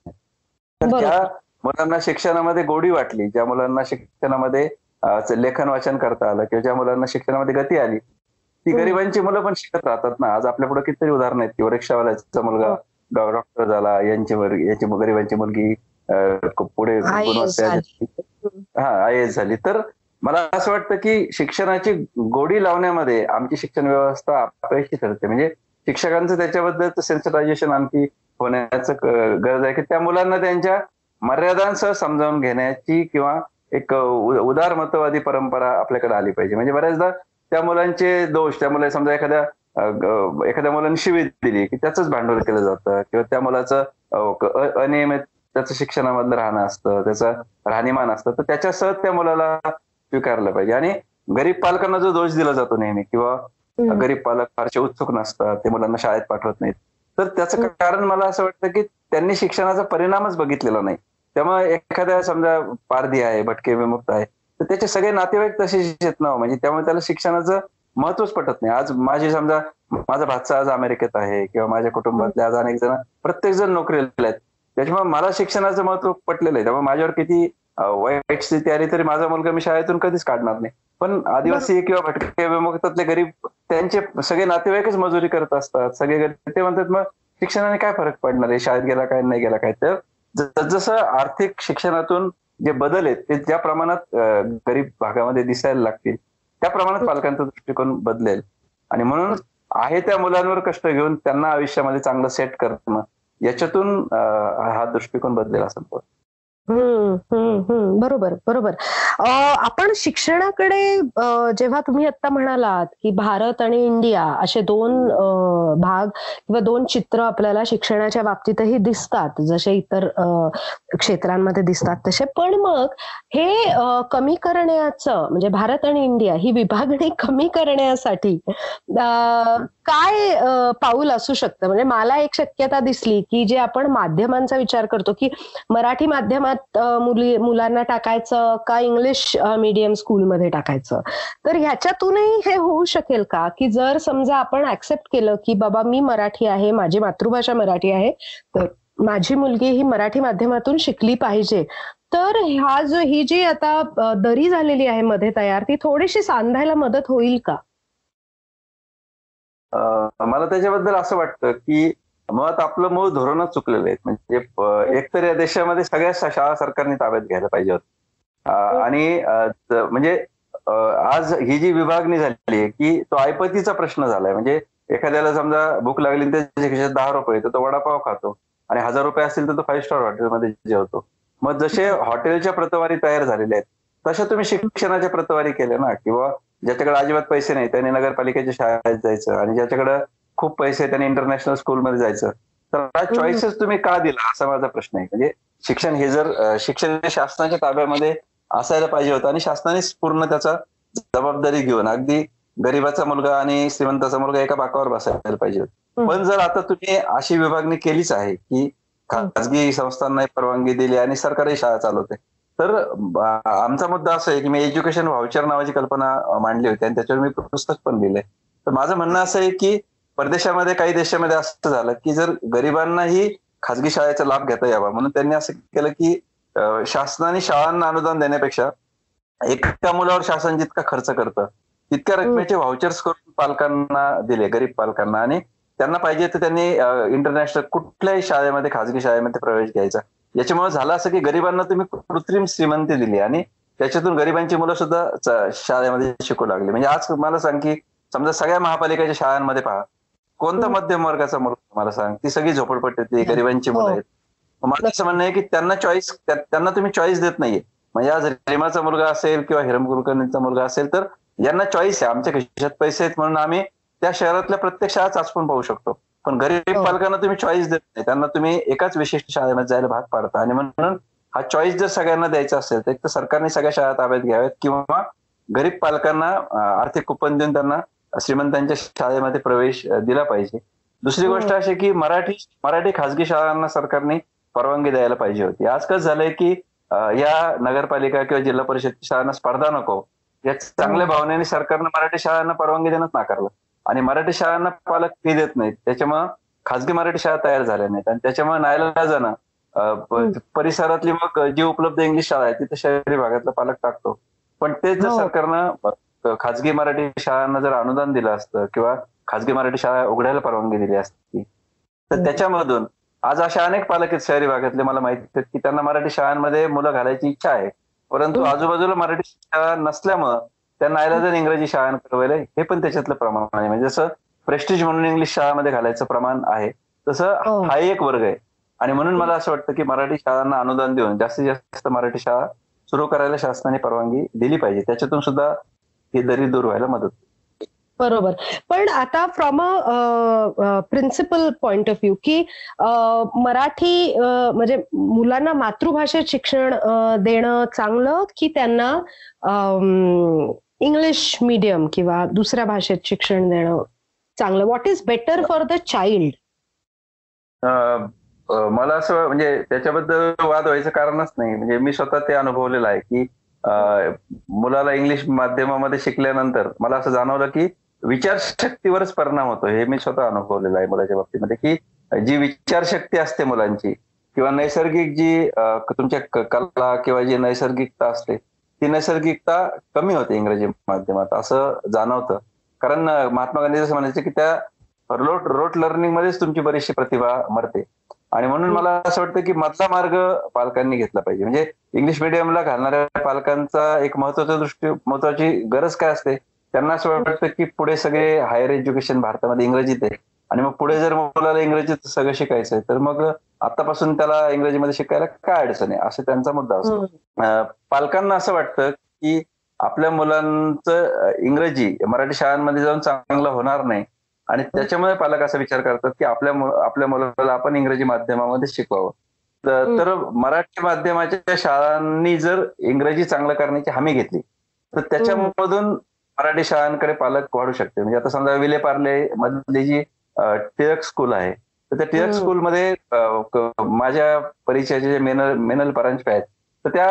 तर. त्या मुलांना शिक्षणामध्ये गोडी वाटली. ज्या मुलांना शिक्षणामध्ये लेखन वाचन करता आलं किंवा ज्या मुलांना शिक्षणामध्ये गती आली ती. गरिबांची मुलं पण शिकत राहतात ना. आज आपल्या पुढे कितीतरी उदाहरण आहेत किंवा रिक्षावाल्याचा मुलगा डॉ- डॉक्टर झाला यांची याची गरिबांची मुलगी पुढे. हा आय एस झाली. तर मला असं वाटतं की शिक्षणाची गोडी लावण्यामध्ये आमची शिक्षण व्यवस्था अपयशी ठरते. म्हणजे शिक्षकांचं त्याच्याबद्दल सेन्सिटायझेशन आणखी होण्याचं गरज आहे की त्या मुलांना त्यांच्या मर्यादांसह समजावून घेण्याची किंवा एक उ- उदारमतवादी परंपरा आपल्याकडे आली पाहिजे. म्हणजे बऱ्याचदा त्या मुलांचे दोष त्या मुला समजा एखाद्या एखाद्या मुलाने शिवी दिली की त्याच भांडवल केलं जातं किंवा त्या मुलाचं अनियमित त्याचं शिक्षणामधलं राहणं असतं त्याचं राहणीमान असतं तर त्याच्यासह त्या मुलाला स्वीकारलं पाहिजे. आणि गरीब पालकांना जो दोष दिला जातो नेहमी किंवा. गरीब पालक फारसे उत्सुक नसतात ते मुलांना शाळेत पाठवत नाहीत तर त्याचं कारण मला असं वाटतं की त्यांनी शिक्षणाचा परिणामच बघितलेला नाही. त्यामुळे एखाद्या समजा पारधी आहे भटके विमुक्त आहे तर त्याचे सगळे नातेवाईक तसेच आहेत ना हो. म्हणजे त्यामुळे त्याला शिक्षणाचं महत्वच पटत नाही. आज माझी समजा माझा भाचा आज अमेरिकेत आहे किंवा माझ्या कुटुंबातले आज अनेक जण प्रत्येक जण नोकरीला आहेत. त्याच्यामुळे मला शिक्षणाचं महत्त्व पटलेलं आहे. त्यामुळे माझ्यावर किती वाईट स्थिती आली तरी माझा मुलगा मी शाळेतून कधीच काढणार नाही. पण आदिवासी किंवा भटके विमुक्तातले गरीब त्यांचे सगळे नातेवाईकच मजुरी करत असतात. सगळे ते म्हणतात मग शिक्षणाने काय फरक पडणार आहे? शाळेत गेला काय नाही गेला काय? तर जसं आर्थिक शिक्षणातून जे बदल आहेत ते ज्या प्रमाणात गरीब भागामध्ये दिसायला लागतील त्या प्रमाणात पालकांचा दृष्टिकोन बदलेल आणि म्हणून आहे त्या मुलांवर कष्ट घेऊन त्यांना आयुष्यामध्ये चांगलं सेट करणं याच्यातून हा दृष्टिकोन बदलेल असं मला वाटतं. हम्म, हम्म, हम्म. बरोबर बरोबर आपण शिक्षणाकडे जेव्हा तुम्ही आता म्हणालात की भारत आणि इंडिया असे दोन भाग किंवा दोन चित्र आपल्याला शिक्षणाच्या बाबतीतही दिसतात जसे इतर क्षेत्रांमध्ये दिसतात तसे पण मग हे कमी करण्याचं म्हणजे भारत आणि इंडिया ही विभागणी कमी करण्यासाठी काय पाऊल असू शकतं? म्हणजे मला एक शक्यता दिसली की जे आपण माध्यमांचा विचार करतो की मराठी माध्यमात मुली मुलांना टाकायचं का इंग्लिश मीडियम स्कूलमध्ये टाकायचं. तर ह्याच्यातूनही हे होऊ शकेल का? की जर समजा आपण ऍक्सेप्ट केलं की बाबा मी मराठी आहे माझी मातृभाषा मराठी आहे तर माझी मुलगी ही मराठी माध्यमातून शिकली पाहिजे. तर ह्या जो ही जी आता दरी झालेली आहे मध्ये तयार ती थोडीशी सांधायला मदत होईल का? मला त्याच्याबद्दल असं वाटतं की मुळात आपलं मूळ धोरणच चुकलेलं आहे. म्हणजे एकतर या देशामध्ये सगळ्या शाळा सरकारने ताब्यात घ्यायला पाहिजे होतं. आणि म्हणजे आज ही जी विभागणी झाली आहे की तो ऐपतीचा प्रश्न झालाय. म्हणजे एखाद्याला समजा भूक लागली त्याच्या खिशात दहा रुपये तर तो वडापाव खातो. आणि हजार रुपये असतील तर तो फाईव्ह स्टार हॉटेलमध्ये जेवतो. मग जसे हॉटेलच्या प्रतवारी तयार झालेल्या आहेत तशा तुम्ही शिक्षणाच्या प्रतवारी केल्या ना? किंवा ज्याच्याकडे अजिबात पैसे नाही त्याने नगरपालिकेच्या शाळेत जायचं आणि ज्याच्याकडे खूप पैसे आहेत त्याने इंटरनॅशनल स्कूलमध्ये जायचं. तर हा चॉईसेस तुम्ही का दिला? असा माझा प्रश्न आहे. म्हणजे शिक्षण हे जर शिक्षण शासनाच्या ताब्यामध्ये असायला पाहिजे होतं. आणि शासनानेच पूर्ण त्याचा जबाबदारी घेऊन अगदी गरीबाचा मुलगा आणि श्रीमंताचा मुलगा एका बाकावर बसायला पाहिजे होतं. पण जर आता तुम्ही अशी विभागणी केलीच आहे की खाजगी संस्थांना परवानगी दिली आणि सरकारी शाळा चालवते. तर आमचा मुद्दा असा आहे की मी एज्युकेशन व्हाउचर नावाची कल्पना मांडली होती आणि त्याच्यावर मी पुस्तक पण लिहिलंय. तर माझं म्हणणं असं आहे की परदेशामध्ये काही देशामध्ये असं झालं की जर गरिबांनाही खाजगी शाळेचा लाभ घेता यावा म्हणून त्यांनी असं केलं की शासनाने शाळांना अनुदान देण्यापेक्षा एका मुलावर शासन जितका खर्च करतं तितक्या रकमेचे व्हाउचर्स करून पालकांना दिले गरीब पालकांना. आणि त्यांना पाहिजे तर त्यांनी इंटरनॅशनल कुठल्याही शाळेमध्ये खाजगी शाळेमध्ये प्रवेश घ्यायचा. याच्यामुळे झालं असं की गरिबांना तुम्ही कृत्रिम श्रीमंती दिली आणि त्याच्यातून गरिबांची मुलं सुद्धा शाळेमध्ये शिकू लागली. म्हणजे आज मला सांग की समजा सगळ्या महापालिकेच्या शाळांमध्ये पहा कोणता. मध्यम वर्गाचा मुलगा मला सांग. ती सगळी झोपडपट्टी गरिबांची मुलं. आहेत. माझं असं म्हणणं आहे की त्यांना चॉईस त्यांना तुम्ही चॉईस देत नाहीये. म्हणजे आज रेमाचा मुलगा असेल किंवा हिरम कुलकर्णीचा मुलगा असेल तर यांना चॉईस आहे. आमच्या खिशात पैसे आहेत म्हणून आम्ही त्या शहरातल्या प्रत्येक शाळा चाचपून पाहू शकतो. पण गरीब हो. पालकांना तुम्ही चॉईस देत नाही. त्यांना तुम्ही एकाच विशिष्ट शाळेमध्ये जायला भाग पाडता. आणि म्हणून हा चॉईस जर सगळ्यांना द्यायचा असेल तर एक तर सरकारने सगळ्या शाळा ताब्यात घ्याव्यात किंवा गरीब पालकांना आर्थिक कुपन देऊन त्यांना श्रीमंतांच्या शाळेमध्ये प्रवेश दिला पाहिजे. दुसरी हो. गोष्ट अशी की मराठी मराठी खाजगी शाळांना सरकारने परवानगी द्यायला पाहिजे होती आज कसं झालंय की या नगरपालिका किंवा जिल्हा परिषद शाळांना स्पर्धा नको या चांगल्या भावनेने सरकारनं मराठी शाळांना परवानगी देणंच नाकारलं आणि मराठी शाळांना पालक फी देत नाहीत त्याच्यामुळं खाजगी मराठी शाळा तयार झाल्या नाहीत आणि त्याच्यामुळे नायला हम्म. परिसरातली मग जी उपलब्ध इंग्लिश शाळा आहे तिथे शहरी भागातला पालक टाकतो पण तेच जर हो. सरकारनं खाजगी मराठी शाळांना जर अनुदान दिलं असतं किंवा खाजगी मराठी शाळा उघडायला परवानगी दिली असती तर. त्याच्यामधून आज अशा अनेक पालक आहेत शहरी भागातले मला माहिती आहेत की त्यांना मराठी शाळांमध्ये मुलं घालायची इच्छा आहे परंतु हम्म. आजूबाजूला मराठी शाळा नसल्यामुळं त्यांना आयला इंग्रजी शाळांकडे वळलंय हे पण त्याच्यातलं प्रमाण आहे म्हणजे जसं प्रेस्टिज म्हणून इंग्लिश शाळामध्ये घालायचं प्रमाण आहे तसं हो. हा एक वर्ग आहे आणि म्हणून मला असं वाटतं की मराठी शाळांना अनुदान देऊन जास्तीत जास्त मराठी शाळा सुरू करायला शासनाने परवानगी दिली पाहिजे त्याच्यातून सुद्धा ही दरी दूर व्हायला मदत होईल. बरोबर. पण आता from a principal point of view की मराठी म्हणजे मुलांना मातृभाषेत शिक्षण देणं चांगलं की त्यांना इंग्लिश मीडियम किंवा दुसऱ्या भाषेत शिक्षण देणं चांगलं? What is better for the child मला असं म्हणजे त्याच्याबद्दल वाद व्हायचं कारणच नाही. म्हणजे मी स्वतः ते अनुभवलेलं आहे की मुलाला इंग्लिश माध्यमामध्ये शिकल्यानंतर मला असं जाणवलं की विचारशक्तीवरच परिणाम होतो. हे मी स्वतः अनुभवलेलं आहे मुलाच्या बाबतीमध्ये की जी विचारशक्ती असते मुलांची किंवा नैसर्गिक जी तुमच्या कला किंवा जी नैसर्गिकता असते ती नैसर्गिकता कमी होते इंग्रजी माध्यमात असं जाणवतं. कारण महात्मा गांधी जसं म्हणायचं की त्या रोट रोट लर्निंग मध्येच तुमची बरीचशी प्रतिभा मरते. आणि म्हणून मला असं वाटतं की मधला मार्ग पालकांनी घेतला पाहिजे. म्हणजे इंग्लिश मिडियमला घालणाऱ्या पालकांचा एक महत्त्वाचा दृष्टी महत्वाची गरज काय असते? त्यांना असं वाटतं की पुढे सगळे हायर एज्युकेशन भारतामध्ये इंग्रजीत आहे. आणि मग पुढे जर मुलाला इंग्रजीत सगळं शिकायचंय तर मग आतापासून त्याला इंग्रजीमध्ये शिकायला काय अडचण आहे? असं त्यांचा मुद्दा असतो. पालकांना असं वाटतं की आपल्या मुलांचं इंग्रजी मराठी शाळांमध्ये जाऊन चांगलं होणार नाही. आणि त्याच्यामुळे पालक असा विचार करतात की आपल्या आपल्या मुलाला आपण इंग्रजी माध्यमामध्ये शिकवावं. तर मराठी माध्यमाच्या शाळांनी जर इंग्रजी चांगलं करण्याची हमी घेतली तर त्याच्यामधून मराठी शाळांकडे पालक वाढू शकते. म्हणजे आता समजा विले पार्ले मधली जी टिळक स्कूल आहे तर त्या टिळक. स्कूलमध्ये माझ्या परिचयाचे जे मेनल मेनल परांजपे आहेत तर त्या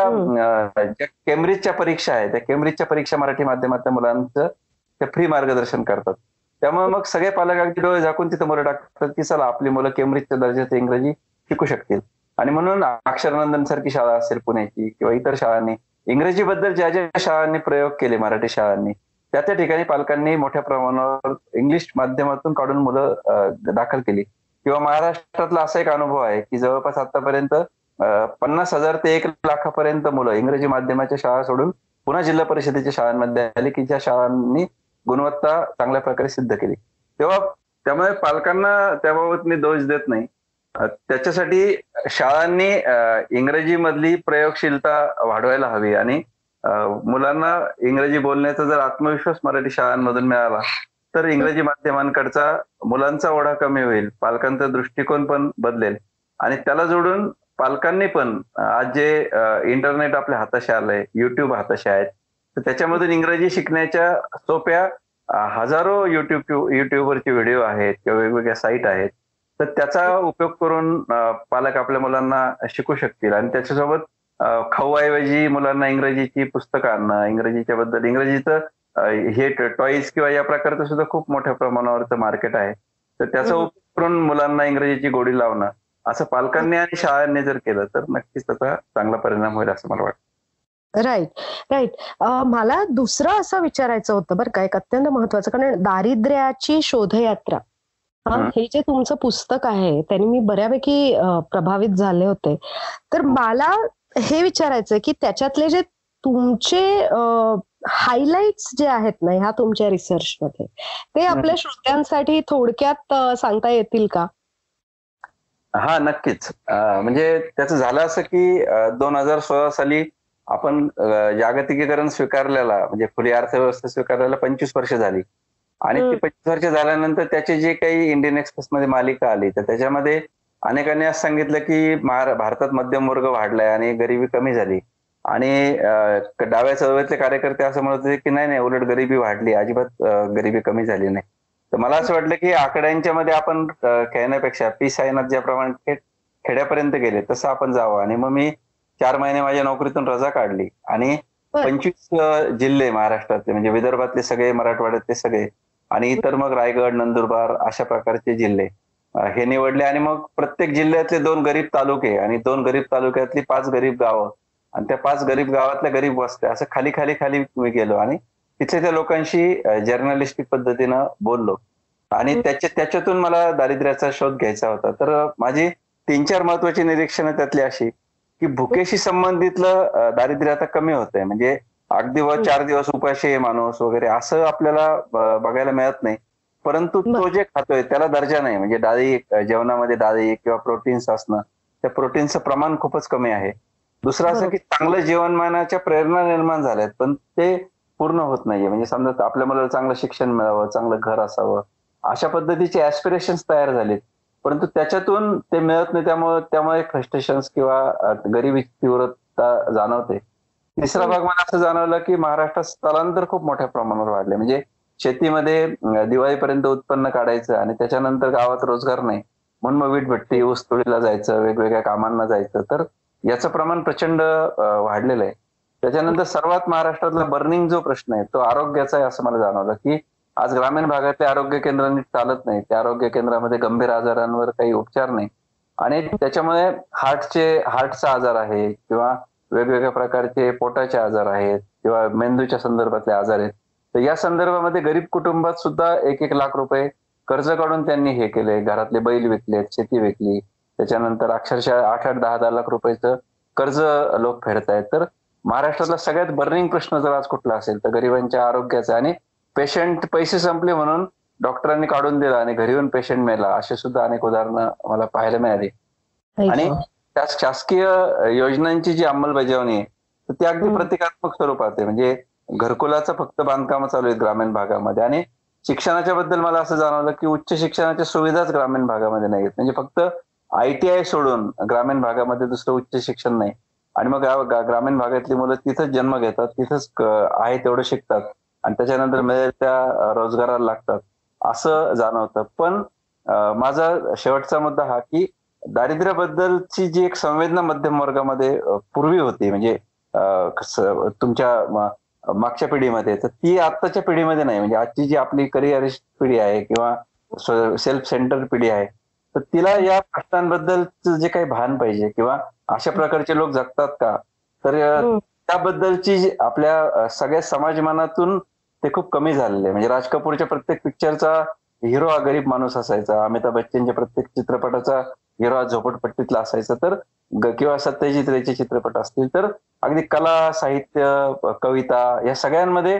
ज्या केम्ब्रिजच्या परीक्षा आहेत त्या केम्ब्रिजच्या परीक्षा मराठी माध्यमातल्या मुलांचं ते फ्री मार्गदर्शन करतात. त्यामुळे मग सगळे पालक अगदी डोळे झाकून तिथं मुलं टाकतात की चला आपली मुलं केम्ब्रिजच्या दर्जाचं इंग्रजी शिकू शकतील. आणि म्हणून अक्षरनंदन सारखी शाळा असेल पुण्याची किंवा इतर शाळांनी इंग्रजीबद्दल ज्या ज्या शाळांनी प्रयोग केले मराठी शाळांनी त्या त्या ठिकाणी पालकांनी मोठ्या प्रमाणावर इंग्लिश माध्यमातून काढून मुलं दाखल केली. किंवा महाराष्ट्रातला असा एक अनुभव आहे की जवळपास आतापर्यंत पन्नास हजार ते एक लाखापर्यंत मुलं इंग्रजी माध्यमाच्या शाळा सोडून पुन्हा जिल्हा परिषदेच्या शाळांमध्ये आली की ज्या शाळांनी गुणवत्ता चांगल्या प्रकारे सिद्ध केली. तेव्हा त्यामुळे पालकांना त्याबाबत मी दोष देत नाही. त्याच्यासाठी शाळांनी इंग्रजी मधली प्रयोगशीलता वाढवायला हवी आणि मुलांना इंग्रजी बोलण्याचा जर आत्मविश्वास मराठी शाळांमधून मिळाला तर इंग्रजी माध्यमांकडचा मुलांचा ओढा कमी होईल पालकांचा दृष्टिकोन पण बदलेल. आणि त्याला जोडून पालकांनी पण आज जे इंटरनेट आपल्या हाताशी आलंय युट्यूब हाताशी आहेत तर त्याच्यामधून इंग्रजी शिकण्याच्या सोप्या हजारो युट्यूब युट्यूबवरचे व्हिडिओ आहेत किंवा वेगवेगळ्या साईट आहेत तर त्याचा उपयोग करून पालक आपल्या मुलांना शिकू शकतील. आणि त्याच्यासोबत खाऊऐवजी मुलांना इंग्रजीची पुस्तकं आणणं इंग्रजीच्या बद्दल इंग्रजीचं हे टॉईज किंवा या प्रकारचं सुद्धा खूप मोठ्या प्रमाणावरचं मार्केट आहे. तर त्याचा. उपयोग करून मुलांना इंग्रजीची गोडी लावणं असं पालकांनी आणि शाळांनी जर केलं तर नक्कीच त्याचा चांगला परिणाम होईल असं मला वाटतं. राईट राईट मला दुसरं असं विचारायचं होतं बरं का एक अत्यंत महत्वाचं कारण दारिद्र्याची शोधयात्रा हा जे तुमचं पुस्तक आहे त्याने मी बऱ्यापैकी प्रभावित झाले होते. तर मला हे विचारायचं की त्याच्यातले जे तुमचे हायलाइट्स जे आहेत ना ह्या तुमच्या रिसर्च मध्ये ते आपल्या श्रोत्यांसाठी थोडक्यात सांगता येतील का? हा नक्कीच. म्हणजे त्याचं झालं असं की दोन हजार सोळा साली आपण जागतिकीकरण स्वीकारलेला म्हणजे खुली अर्थव्यवस्था स्वीकारलेला पंचवीस वर्ष झाली. आणि ती. पंचवीस वर्ष झाल्यानंतर त्याची जे काही इंडियन एक्सप्रेस मध्ये मालिका आली तर त्याच्यामध्ये अनेकांनी असं सांगितलं की भारतात मध्यम वर्ग वाढलाय आणि गरिबी कमी झाली. आणि डाव्या चळवळीतले कार्यकर्ते असं म्हणत होते की नाही नाही उलट गरिबी वाढली अजिबात गरिबी कमी झाली नाही. तर मला असं वाटलं की आकड्यांच्या मध्ये आपण खेळण्यापेक्षा पी. सायनात ज्याप्रमाणे खेड्यापर्यंत गेले तसं आपण जावं. आणि मग मी चार महिने माझ्या नोकरीतून रजा काढली. आणि. पंचवीस जिल्हे महाराष्ट्रातले म्हणजे विदर्भातले सगळे मराठवाड्यातले सगळे आणि इतर मग रायगड नंदुरबार अशा प्रकारचे जिल्हे. हे निवडले आणि मग प्रत्येक जिल्ह्यातले दोन गरीब तालुके आणि दोन गरीब तालुक्यातली पाच गरीब गावं आणि त्या पाच गरीब गावातल्या गरीब वस्त्या असं खाली खाली खाली मी गेलो आणि तिथल्या त्या लोकांशी जर्नलिस्टिक पद्धतीनं बोललो आणि. त्याच्या त्याच्यातून मला दारिद्र्याचा शोध घ्यायचा होता तर माझी तीन चार महत्वाची निरीक्षणं त्यातली अशी की भुकेशी संबंधितलं दारिद्र्य आता कमी होत आहे म्हणजे अगदी व. चार दिवस उपाशी आहे माणूस वगैरे असं आपल्याला बघायला मिळत नाही परंतु तो. जे खातोय त्याला दर्जा नाही म्हणजे डाळी जेवणामध्ये डाळी किंवा प्रोटीन्स असणं त्या प्रोटीनचं प्रमाण खूपच कमी आहे दुसरं असं. की चांगलं जीवनमानाच्या प्रेरणा निर्माण झाल्यात पण ते पूर्ण होत नाहीये म्हणजे समजा आपल्या मुलाला चांगलं शिक्षण मिळावं चांगलं घर असावं अशा पद्धतीचे ऍस्पिरेशन्स तयार झालेत परंतु त्याच्यातून ते मिळत नाही त्यामुळे त्यामुळे फ्रस्ट्रेशन्स किंवा गरिबी तीव्रता जाणवते तिसरा. भाग मला असं जाणवलं की महाराष्ट्रात स्थलांतर खूप मोठ्या प्रमाणावर वाढले म्हणजे शेतीमध्ये दिवाळीपर्यंत उत्पन्न काढायचं आणि त्याच्यानंतर गावात रोजगार नाही म्हणून मग वीट भट्टी ऊसतोडीला जायचं वेगवेगळ्या कामांना जायचं. तर याचं प्रमाण प्रचंड वाढलेलं आहे. त्याच्यानंतर सर्वात महाराष्ट्रातला बर्निंग जो प्रश्न आहे तो आरोग्याचा आहे असं मला जाणवलं की आज ग्रामीण भागातले आरोग्य केंद्र नीट चालत नाही. त्या आरोग्य केंद्रामध्ये गंभीर आजारांवर काही उपचार नाही. आणि त्याच्यामुळे हार्टचे हार्टचा आजार आहे किंवा वेगवेगळ्या प्रकारचे पोटाचे आजार आहेत किंवा मेंदूच्या संदर्भातले आजार आहेत. तर या संदर्भामध्ये गरीब कुटुंबात सुद्धा एक एक लाख रुपये कर्ज काढून त्यांनी हे केले. घरातले बैल विकलेत शेती विकली. त्याच्यानंतर अक्षरशः आठ आठ दहा दहा लाख रुपयाचं कर्ज लोक फेडतायत. तर महाराष्ट्रातला सगळ्यात बर्निंग प्रश्न जर आज कुठला असेल तर गरिबांच्या आरोग्याचा आणि पेशंट पैसे संपले म्हणून डॉक्टरांनी काढून दिला आणि घरी येऊन पेशंट मेला असे सुद्धा अनेक उदाहरणं मला पाहायला मिळाली. आणि. त्या शासकीय योजनांची जी अंमलबजावणी आहे तर ती अगदी. प्रतिकात्मक स्वरूपात आहे. म्हणजे घरकुलाचं फक्त बांधकाम चालू आहेत ग्रामीण भागामध्ये. आणि शिक्षणाच्या बद्दल मला असं जाणवलं की उच्च शिक्षणाच्या सुविधाच ग्रामीण भागामध्ये नाहीत म्हणजे फक्त आयटीआय सोडून ग्रामीण भागामध्ये दुसरं उच्च शिक्षण नाही. आणि मग ग्रामीण भागातली मुलं तिथंच जन्म घेतात तिथंच आहे तेवढं शिकतात. आणि त्याच्यानंतर मिळेल त्या रोजगाराला लागतात. असं जाणवतं. पण माझा शेवटचा मुद्दा हा की दारिद्र्याबद्दलची जी एक संवेदना मध्यम वर्गामध्ये पूर्वी होती. म्हणजे तुमच्या मागच्या पिढीमध्ये. तर ती आत्ताच्या पिढीमध्ये नाही. म्हणजे आजची जी आपली करिअरिस्ट पिढी आहे किंवा सेल्फ सेंटर पिढी आहे तर तिला या प्रश्नांबद्दलचं जे काही भान पाहिजे किंवा अशा प्रकारचे लोक जगतात का? तर. त्याबद्दलची आपल्या सगळ्या समाजमानातून ते खूप कमी झालेले. म्हणजे राज कपूरच्या प्रत्येक पिक्चरचा हिरो हा गरीब माणूस असायचा. अमिताभ बच्चनच्या प्रत्येक चित्रपटाचा हिरो हा झोपडपट्टीतला असायचा. तर किंवा सत्यजित रेचे चित्रपट असतील तर अगदी कला साहित्य कविता या सगळ्यांमध्ये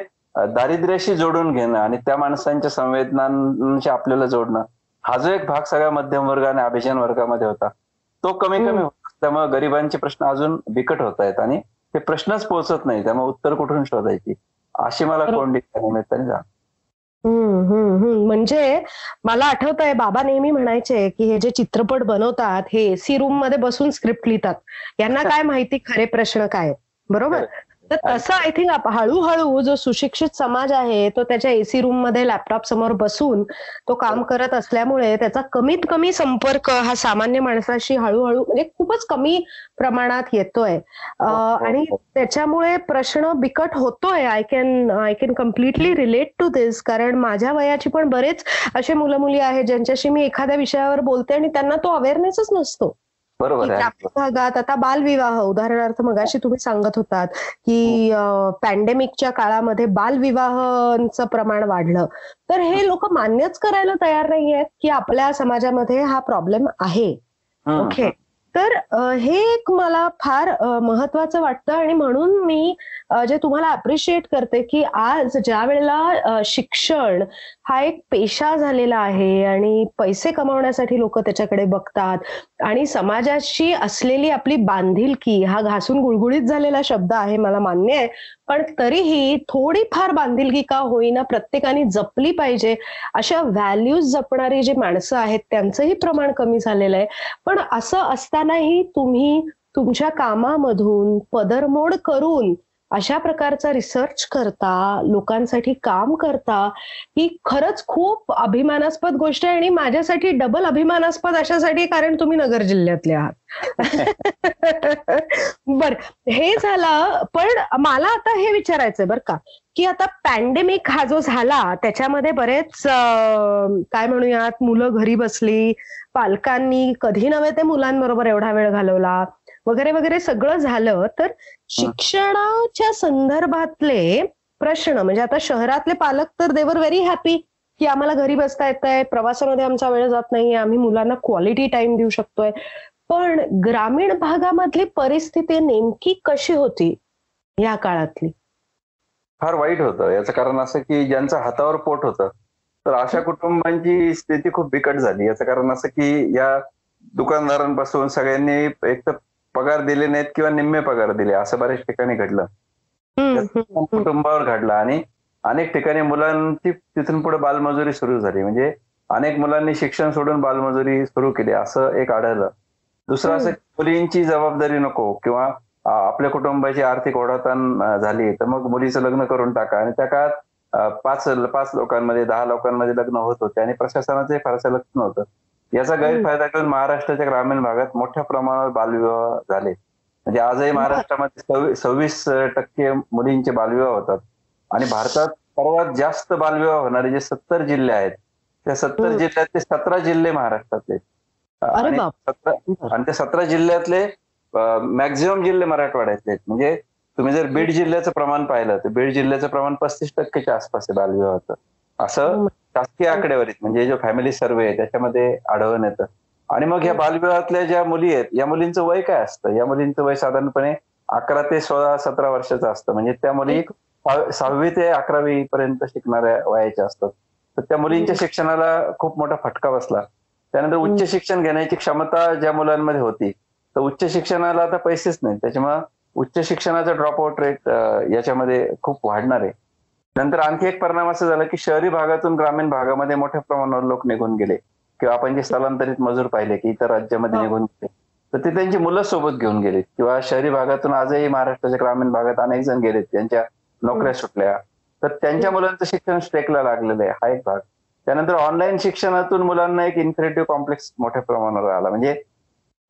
दारिद्र्याशी जोडून घेणं आणि त्या माणसांच्या संवेदनांशी आपल्याला जोडणं हा जो एक भाग सगळ्या मध्यम वर्ग आणि अभिजन वर्गामध्ये होता तो कमी कमी. होत त्यामुळे गरिबांचे प्रश्न अजून बिकट होत आहेत आणि ते प्रश्नच पोहोचत नाही त्यामुळे उत्तर कुठून शोधायची अशी मला. कोंडी निमित्ताने जाणवली. हम्म, हम्म, हम्म. म्हणजे मला आठवत आहे बाबा नेहमी म्हणायचे की हे जे चित्रपट बनवतात हे एसी रूममध्ये बसून स्क्रिप्ट लिहितात यांना काय माहिती खरे प्रश्न काय आहेत. बरोबर तर तसं आय थिंक हळूहळू जो सुशिक्षित समाज आहे तो त्याच्या एसी रूममध्ये लॅपटॉप समोर बसून तो काम करत असल्यामुळे त्याचा कमीत कमी संपर्क हा सामान्य माणसाशी हळूहळू म्हणजे खूपच कमी प्रमाणात येतोय. अं, आणि त्याच्यामुळे प्रश्न बिकट होतोय. I can I can completely relate to this कारण माझ्या वयाची पण बरेच असे मुलं मुली आहेत ज्यांच्याशी मी एखाद्या विषयावर बोलते आणि त्यांना तो अवेअरनेसच नसतो. बरोबर आहे भागात आता बालविवाह उदाहरणार्थ मगाशी तुम्ही सांगत होतात की पॅन्डेमिकच्या काळामध्ये बालविवाहांचं प्रमाण वाढलं. तर हे लोक मान्यच करायला तयार नाही आहेत की आपल्या समाजामध्ये हा प्रॉब्लेम आहे. ओके तर हे एक मला फार महत्वाचं वाटतं आणि म्हणून मी जे तुम्हाला अप्रिशिएट करते की आज ज्या वेळेला शिक्षण हा एक पेशा झालेला आहे आणि पैसे कमावण्यासाठी लोक त्याच्याकडे बघतात आणि समाजाशी असलेली आपली बांधिलकी हा घासून गुळगुळीत झालेला शब्द आहे मला मान्य आहे. पण तरीही थोडीफार बांधिलकी का होईना प्रत्येकाने जपली पाहिजे. अशा व्हॅल्यूज जपणारी जी माणसं आहेत त्यांचंही प्रमाण कमी झालेलं आहे. पण असं असतानाही तुम्ही तुमच्या कामामधून पदरमोड करून अशा प्रकारचा रिसर्च करता लोकांसाठी काम करता ही खरंच खूप अभिमानास्पद गोष्ट आहे आणि माझ्यासाठी डबल अभिमानास्पद अशासाठी कारण तुम्ही नगर जिल्ह्यातले आहात. बर हे झालं पण मला आता हे विचारायचंय बर का की आता पॅन्डेमिक हा जो झाला त्याच्यामध्ये बरेच काय म्हणूयात मुलं घरी बसली पालकांनी कधी नव्हे ते मुलांबरोबर एवढा वेळ घालवला वगैरे वगैरे सगळं झालं तर शिक्षणाच्या संदर्भातले प्रश्न म्हणजे आता शहरातले पालक तर देवर व्हेरी हॅपी की आम्हाला घरी बसता येत आहे प्रवासामध्ये आमचा वेळ जात नाहीये आम्ही मुलांना क्वालिटी टाइम देऊ शकतोय. पण ग्रामीण भागामधली परिस्थिती नेमकी कशी होती या काळातली? फार वाईट होतं. याचं कारण असं की ज्यांचं हातावर पोट होतं तर अशा कुटुंबांची स्थिती खूप बिकट झाली. याचं कारण असं की या दुकानदारांपासून सगळ्यांनी एक तर पगार दिले नाहीत किंवा निम्मे पगार दिले असं बऱ्याच ठिकाणी घडलं. कुटुंबावर घडला आणि अनेक ठिकाणी मुलांची तिथून पुढे बालमजुरी सुरू झाली. म्हणजे अनेक मुलांनी शिक्षण सोडून बालमजुरी सुरू केली असं एक आढळलं. दुसरं असं मुलींची जबाबदारी नको किंवा आपल्या कुटुंबाची आर्थिक ओढाताण झाली तर मग मुलीचं लग्न करून टाका. आणि त्या काळात पाच पाच लोकांमध्ये दहा लोकांमध्ये लग्न होत होते आणि प्रशासनाचे फारसं लक्ष नव्हतं. याचा गैरफायदा घेऊन महाराष्ट्राच्या ग्रामीण भागात मोठ्या प्रमाणावर बालविवाह झाले. म्हणजे आजही महाराष्ट्रामध्ये सव्वी- सव्वीस टक्के मुलींचे बालविवाह होतात. आणि भारतात सर्वात जास्त बालविवाह होणारे जे सत्तर जिल्हे आहेत त्या सत्तर. जिल्ह्यातले सतरा जिल्हे महाराष्ट्रातले. आणि त्या सतरा जिल्ह्यातले मॅक्झिमम जिल्हे मराठवाड्यातले आहेत. म्हणजे तुम्ही जर बीड जिल्ह्याचं प्रमाण पाहिलं तर बीड जिल्ह्याचं प्रमाण पस्तीस टक्केच्या आसपास आहे बालविवाहाचं. असं शासकीय आकडेवारीत म्हणजे जो फॅमिली सर्वे आहे त्याच्यामध्ये आढळून येतं आणि मग ह्या बालविवाहातल्या ज्या मुली आहेत या मुलींचं वय काय असतं? या मुलींचं वय साधारणपणे अकरा ते सोळा सतरा वर्षाचं असतं. म्हणजे त्या मुली सहा- सहावी ते अकरावी पर्यंत शिकणाऱ्या वयाच्या असतात. तर त्या मुलींच्या शिक्षणाला खूप मोठा फटका बसला. त्यानंतर उच्च शिक्षण घेण्याची क्षमता ज्या मुलांमध्ये होती तर उच्च शिक्षणाला आता पैसेच नाही त्याच्यामुळे उच्च शिक्षणाचा ड्रॉपआउट रेट याच्यामध्ये खूप वाढणार आहे. नंतर आणखी एक परिणाम असा झाला की शहरी भागातून ग्रामीण भागामध्ये मोठ्या प्रमाणावर लोक निघून गेले. किंवा आपण जे स्थलांतरित मजूर पाहिले की इतर राज्यामध्ये हो. निघून गेले तर ते त्यांची मुलं सोबत घेऊन गेले. किंवा शहरी भागातून आजही महाराष्ट्राच्या ग्रामीण भागात अनेक जण गेलेत त्यांच्या नोकऱ्या सुटल्या. तर त्यांच्या मुलांचं शिक्षण स्ट्रेकला लागलेलं आहे हा एक भाग. त्यानंतर ऑनलाईन शिक्षणातून मुलांना एक इन्फिनिटिव्ह कॉम्प्लेक्स मोठ्या प्रमाणावर आला. म्हणजे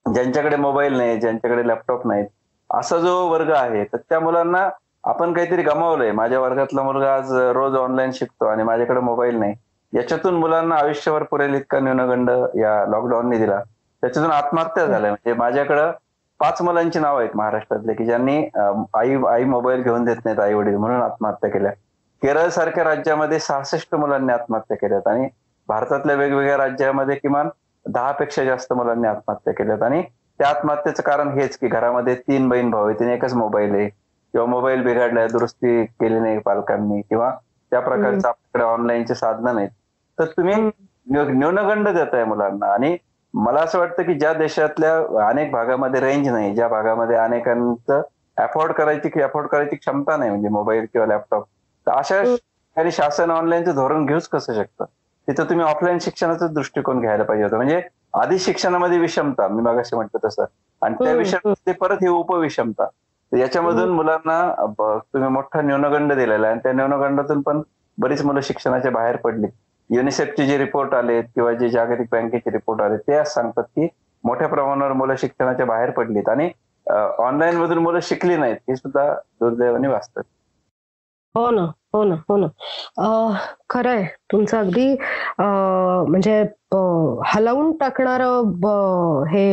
ज्यांच्याकडे मोबाईल नाही ज्यांच्याकडे लॅपटॉप नाहीत असा जो वर्ग आहे तर त्या मुलांना आपण काहीतरी गमावलंय. माझ्या वर्गातला मुलगा आज रोज ऑनलाईन शिकतो आणि माझ्याकडे मोबाईल नाही. याच्यातून मुलांना आयुष्यभर पुरेल इतका न्यूनगंड या लॉकडाऊनने दिला. त्याच्यातून आत्महत्या झाल्या. म्हणजे माझ्याकडं पाच मुलांची नाव आहेत महाराष्ट्रातले की ज्यांनी आई आई मोबाईल घेऊन देत नाहीत आई वडील म्हणून आत्महत्या केल्या. केरळ सारख्या राज्यामध्ये सहासष्ट मुलांनी आत्महत्या केल्यात आणि भारतातल्या वेगवेगळ्या राज्यामध्ये किमान दहा पेक्षा जास्त मुलांनी आत्महत्या केल्यात. आणि त्या आत्महत्येचं कारण हेच की घरामध्ये तीन बहीण भाऊ आहे तिने एकच मोबाईल आहे. किंवा मोबाईल बिघडलाय दुरुस्ती केली नाही पालकांनी किंवा त्या प्रकारचं आपल्याकडे ऑनलाईनचे साधनं नाहीत. तर तुम्ही न्यू- न्यूनगंड देताय मुलांना. आणि मला असं वाटतं की ज्या देशातल्या अनेक भागामध्ये रेंज नाही ज्या भागामध्ये अनेकांचं अफोर्ड करायची अफोर्ड करायची क्षमता नाही म्हणजे मोबाईल किंवा लॅपटॉप तर अशा ठिकाणी शासन ऑनलाईनचं धोरण घेऊच कसं शकतं? तिथं तुम्ही ऑफलाईन शिक्षणाचा दृष्टिकोन घ्यायला पाहिजे होता. म्हणजे आधी शिक्षणामध्ये विषमता मी मागाशी म्हटलं तसं. आणि त्या विषमते परत ही उपविषमता. याच्यामधून मुलांना तुम्ही मोठा न्यूनगंड दिलेला आहे आणि त्या न्यूनगंडातून पण बरीच मुलं शिक्षणाच्या बाहेर पडली. युनिसेफचे जे रिपोर्ट आलेत किंवा जे जागतिक बँकेचे रिपोर्ट आले ते आज सांगतात की मोठ्या प्रमाणावर मुलं शिक्षणाच्या बाहेर पडलीत आणि ऑनलाईन मधून मुलं शिकली नाहीत हे सुद्धा दुर्दैवाने वाचतात हो ना हो ना हो ना. खरंय. तुमचं अगदी म्हणजे हलवून टाकणार हे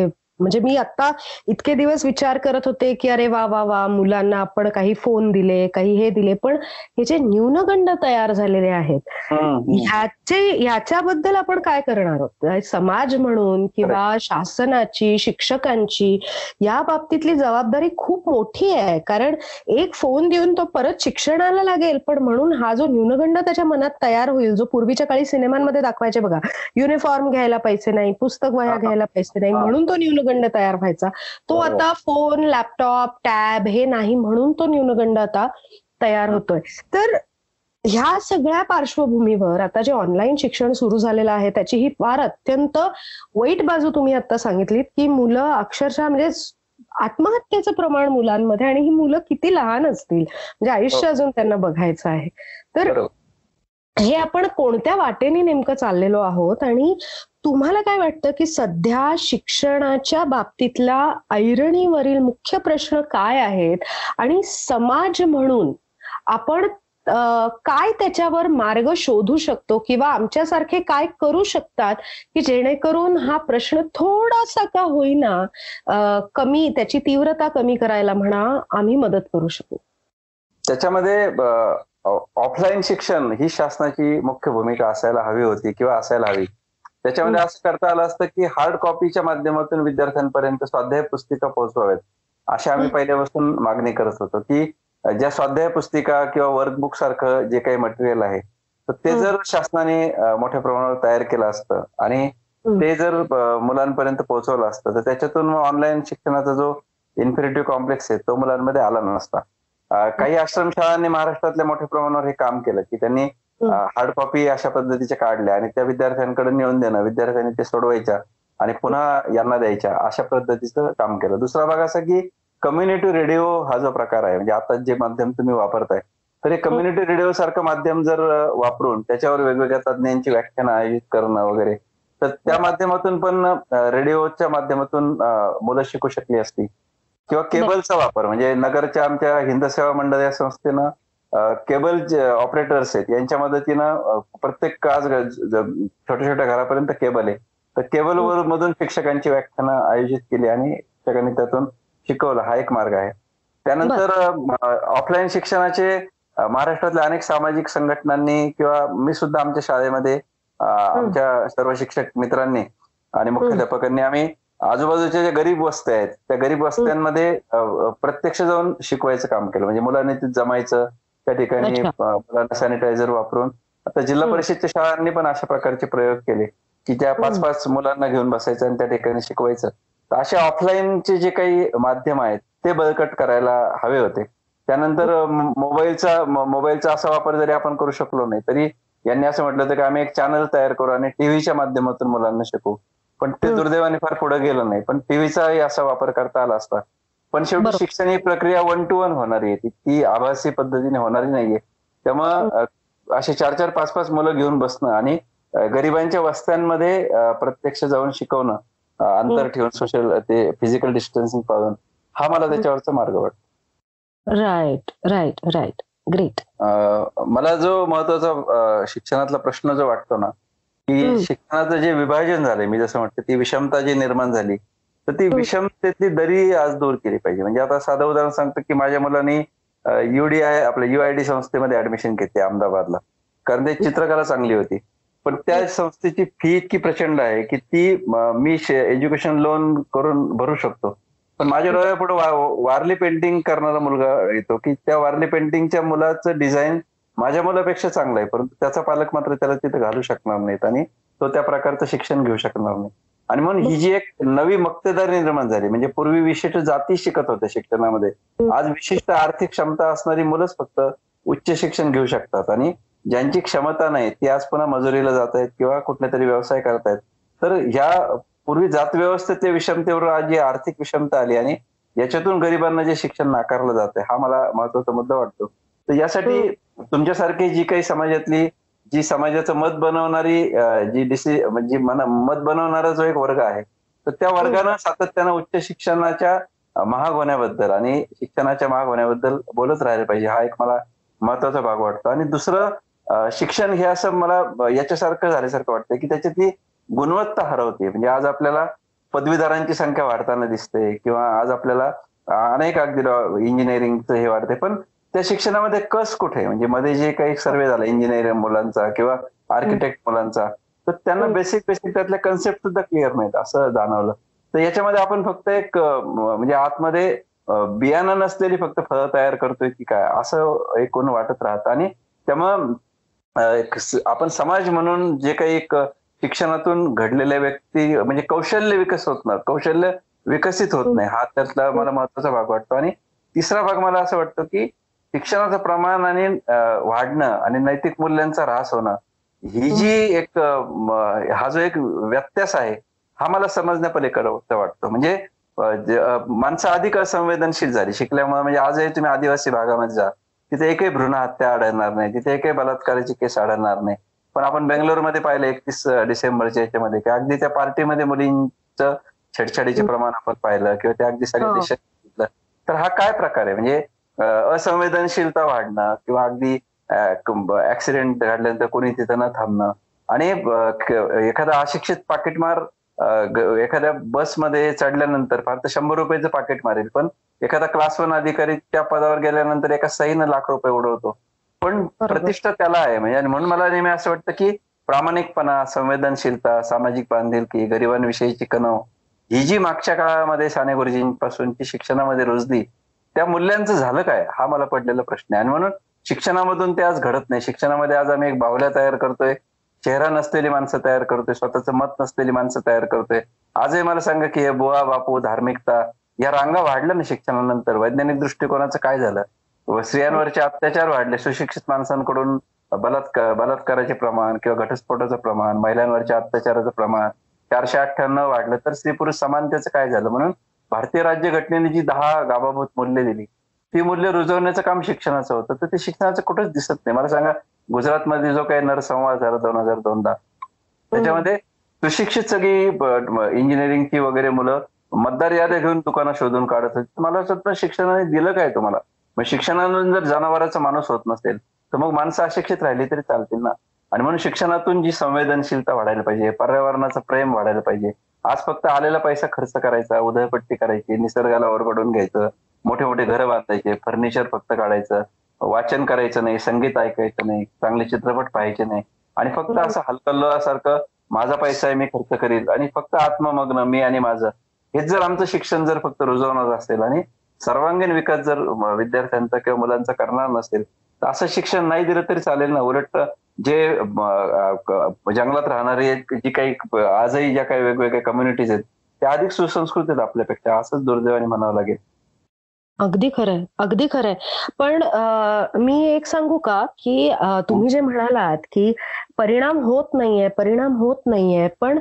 म्हणजे मी आता इतके दिवस विचार करत होते की अरे वा वा वा मुलांना आपण काही फोन दिले काही हे दिले पण हे जे न्यूनगंड तयार झालेले आहेत ह्याचे ह्याच्याबद्दल आपण काय करणार आहोत समाज म्हणून किंवा शासनाची शिक्षकांची या बाबतीतली जबाबदारी खूप मोठी आहे कारण एक फोन देऊन तो परत शिक्षणाला लागेल पण म्हणून हा जो न्यूनगंड त्याच्या मनात तयार होईल जो पूर्वीच्या काळी सिनेमांमध्ये दाखवायचे बघा युनिफॉर्म घ्यायला पैसे नाही पुस्तक वह्या. घ्यायला पैसे नाही. म्हणून तो न्यूनगंड तयार व्हायचा तो बरोबर. आता फोन लॅपटॉप टॅब हे नाही म्हणून तो न्यूनगंड आता तयार होतोय तर ह्या सगळ्या पार्श्वभूमीवर आता जे ऑनलाईन शिक्षण सुरू झालेलं आहे त्याची ही फार अत्यंत वाईट बाजू तुम्ही आता सांगितलीत की मुलं अक्षरशः म्हणजे आत्महत्येचं प्रमाण मुलांमध्ये आणि ही मुलं किती लहान असतील म्हणजे आयुष्य हो. अजून त्यांना बघायचं आहे तर हे आपण कोणत्या वाटेने नेमकं चाललेलो आहोत आणि तुम्हाला काय वाटतं की सध्या शिक्षणाच्या बाबतीतला ऐरणीवरील मुख्य प्रश्न काय आहेत? आणि समाज म्हणून आपण काय त्याच्यावर मार्ग शोधू शकतो किंवा आमच्यासारखे काय करू शकतात की जेणेकरून हा प्रश्न थोडासा का होईना कमी त्याची तीव्रता कमी करायला म्हणा आम्ही मदत करू शकू? त्याच्यामध्ये ऑफलाईन शिक्षण ही शासनाची मुख्य भूमिका असायला हवी होती किंवा असायला हवी. त्याच्यामध्ये असं करता आलं असतं की हार्ड कॉपीच्या माध्यमातून विद्यार्थ्यांपर्यंत स्वाध्याय पुस्तिका पोहोचवाव्यात अशी आम्ही. पहिल्यापासून मागणी करत होतो की ज्या स्वाध्याय पुस्तिका किंवा वर्कबुक सारखं जे काही मटेरियल आहे तर ते. जर शासनाने मोठ्या प्रमाणावर तयार केलं असतं आणि. ते जर मुलांपर्यंत पोहोचवलं असतं तर त्याच्यातून ऑनलाईन शिक्षणाचा जो इन्फिनिटिव्ह कॉम्प्लेक्स आहे तो मुलांमध्ये आला नसता काही आश्रमशाळांनी महाराष्ट्रातल्या मोठ्या प्रमाणावर हे काम केलं की त्यांनी. हार्ड कॉपी अशा पद्धतीच्या काढल्या आणि त्या विद्यार्थ्यांकडे नेऊन देणं विद्यार्थ्यांनी ते सोडवायच्या आणि पुन्हा यांना द्यायच्या अशा पद्धतीचं काम केलं. दुसरा भाग असा की कम्युनिटी रेडिओ हा जो प्रकार आहे म्हणजे आता जे माध्यम तुम्ही वापरताय तर हे कम्युनिटी रेडिओ सारखं माध्यम जर वापरून त्याच्यावर वेगवेगळ्या तज्ज्ञांची व्याख्यानं आयोजित करणं वगैरे तर त्या माध्यमातून पण रेडिओच्या माध्यमातून मुलं शिकू शकली असती. किंवा केबलचा वापर म्हणजे नगरच्या आमच्या हिंद सेवा मंडळ या संस्थेनं केबल जे ऑपरेटर्स आहेत यांच्या मदतीनं प्रत्येक आज छोट्या छोट्या घरापर्यंत केबल आहे. तर केबलवर मधून शिक्षकांची व्याख्यानं आयोजित केली आणि शिक्षकांनी त्यातून शिकवलं. हा एक मार्ग आहे. त्यानंतर ऑफलाईन शिक्षणाचे महाराष्ट्रातल्या अनेक सामाजिक संघटनांनी किंवा मी सुद्धा आमच्या शाळेमध्ये आमच्या सर्व शिक्षक मित्रांनी आणि मुख्याध्यापकांनी आम्ही आजूबाजूच्या ज्या गरीब वस्त्या आहेत त्या गरीब वस्त्यांमध्ये प्रत्यक्ष जाऊन शिकवायचं काम केलं. म्हणजे मुलांनी तिथे जमायचं त्या ठिकाणी मुलांना सॅनिटायझर वापरून आता जिल्हा. परिषदच्या शाळांनी पण अशा प्रकारचे प्रयोग केले की त्या पाच. पाच मुलांना घेऊन बसायचं आणि त्या ठिकाणी शिकवायचं तर अशा ऑफलाईनचे जे काही माध्यम आहेत ते बळकट करायला हवे होते त्यानंतर मोबाईलचा मोबाईलचा असा वापर जरी आपण करू शकलो नाही तरी यांनी असं म्हटलं होतं की आम्ही एक चॅनल तयार करू आणि टीव्हीच्या माध्यमातून मुलांना शिकवू पण ते. दुर्दैवाने फार पुढे गेलं नाही पण टीव्हीचाही असा वापर करता आला असता पण शेवटी. शिक्षण ही प्रक्रिया वन टू वन होणारी आहे. ती- ती आभासी पद्धतीने होणारी नाहीये. त्यामुळं असे चार चार पाच पाच मुलं घेऊन बसणं आणि गरिबांच्या वस्त्यांमध्ये प्रत्यक्ष जाऊन शिकवणं अंतर. ठेवून सोशल ते फिजिकल डिस्टन्सिंग पाळून हा मला त्याच्यावरचा मार्ग वाटतो. राईट राईट राईट ग्रेट मला जो महत्त्वाचा शिक्षणातला प्रश्न जो वाटतो ना की. शिक्षणाचं जे विभाजन झालंय मी जसं म्हटलं ती विषमता जी निर्माण झाली तर ती हम्म. विषमतेतली दरी आज दूर केली पाहिजे. म्हणजे आता साधं उदाहरण सांगतो की माझ्या मुलांनी युडीआय आपल्या युआयडी संस्थेमध्ये ऍडमिशन घेतली अहमदाबादला. कारण ते चित्रकला चांगली होती. पण त्या संस्थेची फी इतकी प्रचंड आहे की ती म, मी एज्युकेशन लोन करून भरू शकतो. पण माझ्या डोळ्यापुढे वारली पेंटिंग करणारा मुलगा येतो की त्या वारली पेंटिंगच्या मुलाचं डिझाईन माझ्या मुलापेक्षा चांगलं आहे. परंतु त्याचा पालक मात्र त्याला तिथे घालू शकणार नाहीत आणि तो त्या प्रकारचं शिक्षण घेऊ शकणार नाही. आणि म्हणून ही जी एक नवी मक्तेदारी निर्माण झाली म्हणजे पूर्वी विशिष्ट जाती शिकत होत्या शिक्षणामध्ये. आज विशिष्ट आर्थिक क्षमता असणारी मुलंच फक्त उच्च शिक्षण घेऊ शकतात. आणि ज्यांची क्षमता नाही ती आज पुन्हा मजुरीला जात आहेत किंवा कुठल्या तरी व्यवसाय करतायत तर ह्या पूर्वी जात व्यवस्थेतल्या विषमतेवर आज जी आर्थिक विषमता आली आणि याच्यातून गरिबांना जे शिक्षण नाकारलं जात हा मला महत्त्वाचा मुद्दा वाटतो. तर यासाठी तुमच्यासारखी जी काही समाजातली जी समाजाचं मत बनवणारी जी डिसि म्हणजे मत बनवणारा जो एक वर्ग आहे तर त्या वर्गानं सातत्यानं उच्च शिक्षणाच्या महाग होण्याबद्दल आणि शिक्षणाच्या महाग होण्याबद्दल बोलत राहिले पाहिजे. हा एक मला महत्त्वाचा भाग वाटतो. आणि दुसरं शिक्षण हे असं मला याच्यासारखं झाल्यासारखं वाटतं की त्याच्यातली गुणवत्ता हरवते म्हणजे आज आपल्याला पदवीधरांची संख्या वाढताना दिसते किंवा आज आपल्याला अनेक अगदी इंजिनिअरिंगचं हे वाढते पण त्या शिक्षणामध्ये कस कुठे? म्हणजे मध्ये जे काही सर्वे झाला इंजिनिअरिंग मुलांचा किंवा आर्किटेक्ट मुलांचा तर त्यांना. बेसिक बेसिक त्यातल्या कन्सेप्ट सुद्धा क्लिअर नाहीत असं जाणवलं. तर याच्यामध्ये आपण फक्त एक म्हणजे आतमध्ये बियाणं नसलेली फक्त फळं तयार करतोय की काय असं एकूण वाटत राहतं. आणि त्यामुळं आपण समाज म्हणून जे काही एक शिक्षणातून घडलेल्या व्यक्ती म्हणजे कौशल्य विकसित होत नाही कौशल्य विकसित होत नाही. हा त्यातला मला महत्त्वाचा भाग वाटतो. आणि तिसरा भाग मला असं वाटतं की शिक्षणाचं प्रमाण आणि वाढणं आणि नैतिक मूल्यांचा ऱ्हास होणं ही जी एक हा जो एक व्यत्यास आहे हा मला समजण्यापलीकडे वाटतो. म्हणजे माणसं अधिक असंवेदनशील झाली? शिकल्यामुळे म्हणजे आजही तुम्ही आदिवासी भागामध्ये जा. तिथे एकही भ्रूण हत्या आढळणार नाही. तिथे एकही बलात्काराची केस आढळणार नाही. पण आपण बेंगलोरमध्ये पाहिलं एकतीस डिसेंबरच्या याच्यामध्ये की अगदी त्या पार्टीमध्ये मुलींचं छेडछाडीचे प्रमाण आपण पाहिलं किंवा ते अगदी सगळ्या हो. देशात. तर हा काय प्रकार आहे? म्हणजे असंवेदनशीलता वाढणं किंवा अगदी ऍक्सिडेंट घडल्यानंतर कोणी तिथं न थांबणं. आणि एखादा अशिक्षित पाकिटमार एखाद्या बसमध्ये चढल्यानंतर फार तर शंभर रुपयाचं पाकिट मारेल. पण एखादा क्लास वन अधिकारी त्या पदावर गेल्यानंतर एका सहीनं लाख रुपये उडवतो. पण प्रतिष्ठा त्याला आहे. म्हणजे म्हणून मला नेहमी असं वाटतं की प्रामाणिकपणा संवेदनशीलता सामाजिक बांधिलकी गरिबांविषयीची कणव ही जी मागच्या काळामध्ये साने गुरुजींपासूनची शिक्षणामध्ये रुजली त्या मूल्यांचं झालं काय? हा मला पडलेला प्रश्न आहे. आणि म्हणून शिक्षणामधून ते आज घडत नाही. शिक्षणामध्ये आज आम्ही एक बावल्या तयार करतोय. चेहरा नसलेली माणसं तयार करतोय. स्वतःचं मत नसलेली माणसं तयार करतोय. आजही मला सांगा की हे बुवा बापू धार्मिकता या रांगा वाढल्या ना शिक्षणानंतर? वैज्ञानिक दृष्टिकोनाचं काय झालं? स्त्रियांवरचे अत्याचार वाढले. सुशिक्षित माणसांकडून बलात्कार बलात्काराचे प्रमाण किंवा घटस्फोटाचं प्रमाण महिलांवरच्या अत्याचाराचं प्रमाण चारशे अठ्ठ्याण्णव वाढलं. तर स्त्री पुरुष समानतेचं काय झालं? म्हणून भारतीय राज्यघटनेने जी दहा गाबाभूत मूल्य दिली ती मूल्य रुजवण्याचं काम शिक्षणाचं होतं. तर ते शिक्षणाचं कुठंच दिसत नाही. मला सांगा गुजरातमध्ये जो काही नरसंवाद झाला दोन हजार दोनदा त्याच्यामध्ये सुशिक्षित सगळी इंजिनिअरिंगची वगैरे मुलं मतदार याद्या घेऊन दुकानं शोधून काढत होती. मला असं शिक्षणाने दिलं काय तुम्हाला? मग शिक्षणातून जर जनावराचा माणूस होत नसेल तर मग माणसं अशिक्षित राहिली तरी चालतील ना? आणि म्हणून शिक्षणातून जी संवेदनशीलता वाढायला पाहिजे पर्यावरणाचं प्रेम वाढायला पाहिजे आज फक्त आलेला पैसा खर्च करायचा उधळपट्टी करायची निसर्गाला ओरबडून घ्यायचं मोठे मोठे घरं बांधायचे फर्निचर फक्त काढायचं वाचन करायचं नाही संगीत ऐकायचं नाही चांगले चित्रपट पाहायचे नाही. आणि फक्त असं हलकल्लोसारखं माझा पैसा आहे मी खर्च करील आणि फक्त आत्ममग्न मी आणि माझं. हेच जर आमचं शिक्षण जर फक्त रुजवणार असेल आणि सर्वांगीण विकास जर विद्यार्थ्यांचा किंवा मुलांचा करणार नसेल असं शिक्षण नाही दिलं तरी चालेल ना. उलट जे जंगलात राहणारे जी काही आजही ज्या काही वेगवेगळ्या कम्युनिटीज आहेत त्या अधिक सुसंस्कृत आहेत आपल्यापेक्षा. असंच दुर्दैवाने म्हणावं लागेल. अगदी खरंय. अगदी खरंय. पण मी एक सांगू का की तुम्ही जे म्हणालात की परिणाम होत नाहीये परिणाम होत नाहीये पण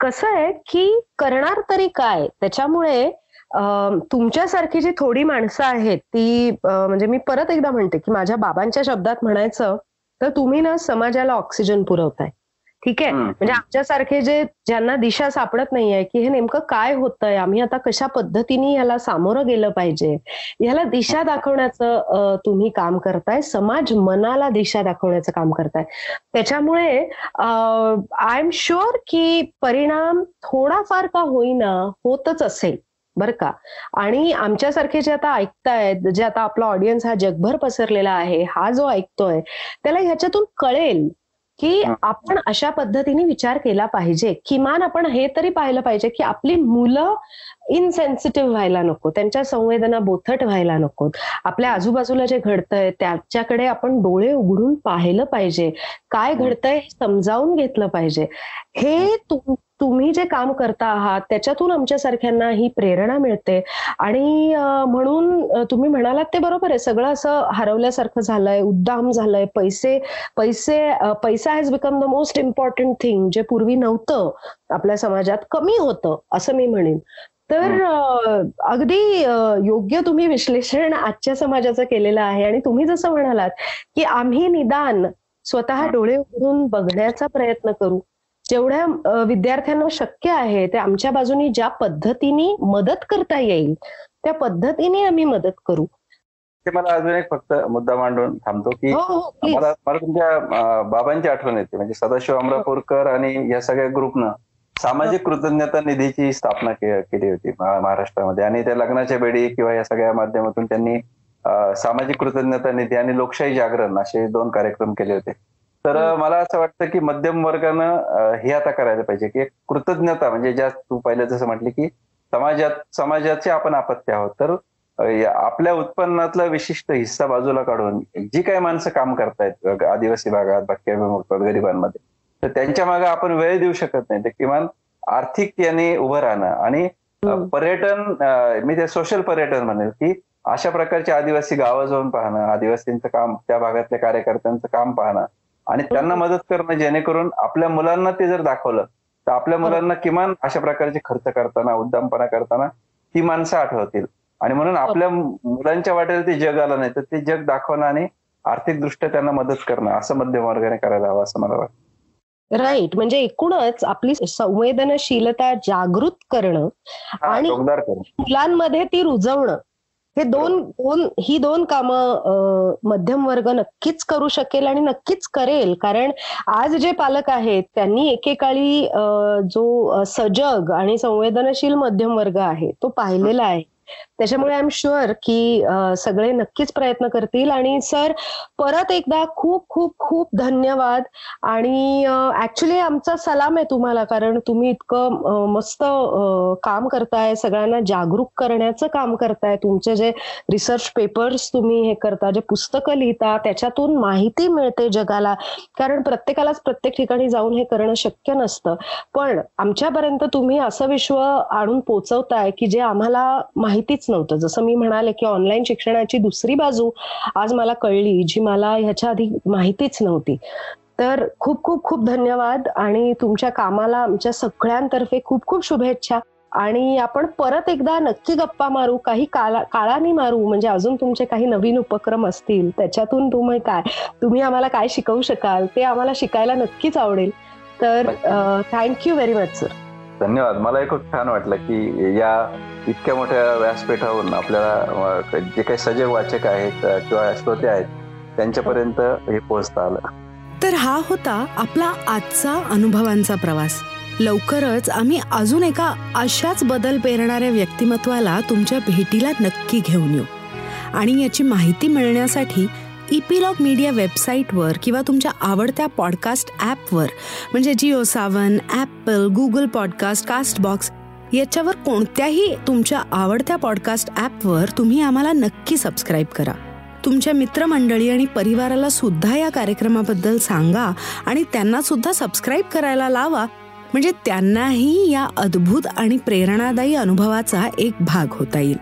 कसं आहे की करणार तरी काय? त्याच्यामुळे तुमच्यासारखी जी थोडी माणसं आहेत ती म्हणजे मी परत एकदा म्हणते की माझ्या बाबांच्या शब्दात म्हणायचं तर तुम्ही ना समाजाला ऑक्सिजन पुरवताय. ठीक आहे. म्हणजे आमच्यासारखे जे ज्यांना दिशा सापडत नाहीये की हे नेमकं काय होतंय आम्ही आता कशा पद्धतीने याला सामोरं गेलं पाहिजे? याला दिशा दाखवण्याचं तुम्ही काम करताय समाज मनाला दिशा दाखवण्याचं काम करताय. त्याच्यामुळे आय एम शुअर की परिणाम थोडाफार का होईना होतच असेल. बर का? आणि आमच्यासारखे जे आता ऐकतायत जे आता आपला ऑडियन्स हा जगभर पसरलेला आहे हा जो ऐकतोय त्याला ह्याच्यातून कळेल की हं. आपण अशा पद्धतीने विचार केला पाहिजे. किमान आपण हे तरी पाहिलं पाहिजे की आपली मुलं इनसेन्सिटिव्ह व्हायला नको त्यांच्या संवेदना बोथट व्हायला नकोत आपल्या आजूबाजूला जे घडतंय त्याच्याकडे आपण डोळे उघडून पाहिलं पाहिजे. काय हं. घडतंय हे समजावून घेतलं पाहिजे. हे. तुम तुम्ही जे काम करता आहात त्याच्यातून आमच्यासारख्यांना ही प्रेरणा मिळते. आणि म्हणून तुम्ही म्हणालात ते बरोबर आहे. सगळं असं हरवल्यासारखं झालंय उद्दाम झालंय. पैसे पैसे पैसा has become the most important thing जे पूर्वी नव्हतं आपल्या समाजात कमी होतं असं मी म्हणेन. तर अगदी योग्य तुम्ही विश्लेषण आजच्या समाजाचं केलेलं आहे. आणि तुम्ही जसं म्हणालात की आम्ही निदान स्वतः डोळे उघडून बघण्याचा प्रयत्न करू. जेवढ्या विद्यार्थ्यांना शक्य आहे ते आमच्या बाजूनी ज्या पद्धतीने मदत करता येईल त्या पद्धतीने आम्ही मदत करू. ते मला अजून एक फक्त मुद्दा मांडून थांबतो की हो, हो, मला मला तुमच्या बाबांची आठवण येते. म्हणजे सदाशिव अमरापूरकर आणि या सगळ्या ग्रुपनं सामाजिक कृतज्ञता निधीची स्थापना केली होती महाराष्ट्रामध्ये. आणि त्या लग्नाच्या बेडी किंवा या सगळ्या माध्यमातून त्यांनी सामाजिक कृतज्ञता निधी आणि लोकशाही जागरण असे दोन कार्यक्रम केले होते. तर मला असं वाटतं की मध्यम वर्गानं हे आता करायला पाहिजे की कृतज्ञता म्हणजे ज्या तू पहिले जसं म्हटली की समाजात समाजाचे आपण आपत्ती आहोत. तर आपल्या उत्पन्नातला विशिष्ट हिस्सा बाजूला काढून जी काही माणसं काम करतायत आदिवासी भागात भटक्या गरिबांमध्ये तर त्यांच्या मागे आपण वेळ देऊ शकत नाही. तर किमान आर्थिक याने उभं राहणं. आणि पर्यटन मी ते सोशल पर्यटन म्हणेल की अशा प्रकारचे आदिवासी गावं जाऊन पाहणं आदिवासींचं काम त्या भागातल्या कार्यकर्त्यांचं काम पाहणं आणि त्यांना मदत करणं जेणेकरून आपल्या मुलांना ते जर दाखवलं तर आपल्या मुलांना किमान अशा प्रकारचे खर्च करताना उद्दामपणा करताना ती माणसं आठवतील. आणि म्हणून आपल्या मुलांच्या वाटेल ते जग आलं नाही तर ते जग दाखवणं आणि आर्थिकदृष्ट्या त्यांना मदत करणं असं मध्यम वर्गाने करायला हवं असं मला वाटतं. राईट. म्हणजे एकूणच आपली संवेदनशीलता जागृत करणं आणि मुलांमध्ये ती रुजवणं हे दोन दोन ही दोन कामं मध्यम वर्ग नक्कीच करू शकेल आणि नक्कीच करेल. कारण आज जे पालक आहेत त्यांनी एकेकाळी जो सजग आणि संवेदनशील मध्यम वर्ग आहे तो पाहिलेला आहे. त्याच्यामुळे आय एम शुअर की सगळे नक्कीच प्रयत्न करतील. आणि सर परत एकदा खूप खूप खूप धन्यवाद. आणि ऍक्च्युली आमचा सलाम आहे तुम्हाला कारण तुम्ही इतकं मस्त काम करताय. सगळ्यांना जागरूक करण्याचं काम करताय. तुमचे जे रिसर्च पेपर्स तुम्ही हे करता जे पुस्तकं लिहिता त्याच्यातून माहिती मिळते जगाला. कारण प्रत्येकालाच प्रत्येक ठिकाणी जाऊन हे करणं शक्य नसतं. पण आमच्यापर्यंत तुम्ही असं विश्व आणून पोचवताय की जे आम्हाला माहिती माहितीच नव्हतं. जसं मी म्हणाले की ऑनलाईन शिक्षणाची दुसरी बाजू आज मला कळली जी मला ह्याच्या आधी माहितीच नव्हती. तर खूप खूप खूप धन्यवाद आणि तुमच्या कामाला आमच्या सगळ्यांतर्फे खूप खूप शुभेच्छा. आणि आपण परत एकदा नक्की गप्पा मारू काही काळा काळाने मारू म्हणजे अजून तुमचे काही नवीन उपक्रम असतील त्याच्यातून तुम्ही काय तुम्ही आम्हाला काय शिकवू शकाल ते आम्हाला शिकायला नक्कीच आवडेल. तर थँक्यू व्हेरी मच सर धन्यवाद. मला खूप छान वाटलं की या इतक्या मोठ्या व्यासपीठावरून आपल्याला जे काही सजग वाचक आहेत किंवा श्रोते आहेत त्यांच्यापर्यंत हे पोहोचता आलं. तर हा होता आपला आजचा अनुभवांचा प्रवास. लवकरच आम्ही अजून एका अशाच बदल पेरणाऱ्या व्यक्तिमत्वाला तुमच्या भेटीला नक्की घेऊन येऊ. आणि याची माहिती मिळण्यासाठी इपिलॉग मीडिया वेबसाईटवर किंवा तुमच्या आवडत्या पॉडकास्ट ॲपवर म्हणजे Jio Saavn Apple Google podcast Castbox याच्यावर कोणत्याही तुमच्या आवडत्या पॉडकास्ट ॲपवर तुम्ही आम्हाला नक्की सबस्क्राईब करा. तुमच्या मित्रमंडळी आणि परिवाराला सुद्धा या कार्यक्रमाबद्दल सांगा आणि त्यांना सुद्धा सबस्क्राईब करायला लावा. म्हणजे त्यांनाही या अद्भुत आणि प्रेरणादायी अनुभवाचा एक भाग होता येईल.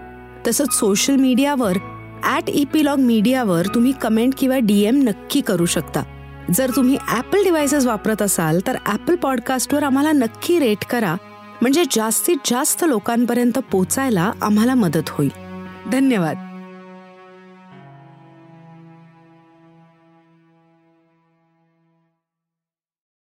तसंच सोशल मीडियावर ॲट इपिलॉग मीडियावर तुम्ही कमेंट किंवा डीएम नक्की करू शकता. जर तुम्ही ॲपल डिव्हायसेस वापरत असाल तर ॲपल पॉडकास्टवर आम्हाला नक्की रेट करा. म्हणजे जास्तीत जास्त लोकांपर्यंत पोचायला आम्हाला मदत होईल. धन्यवाद.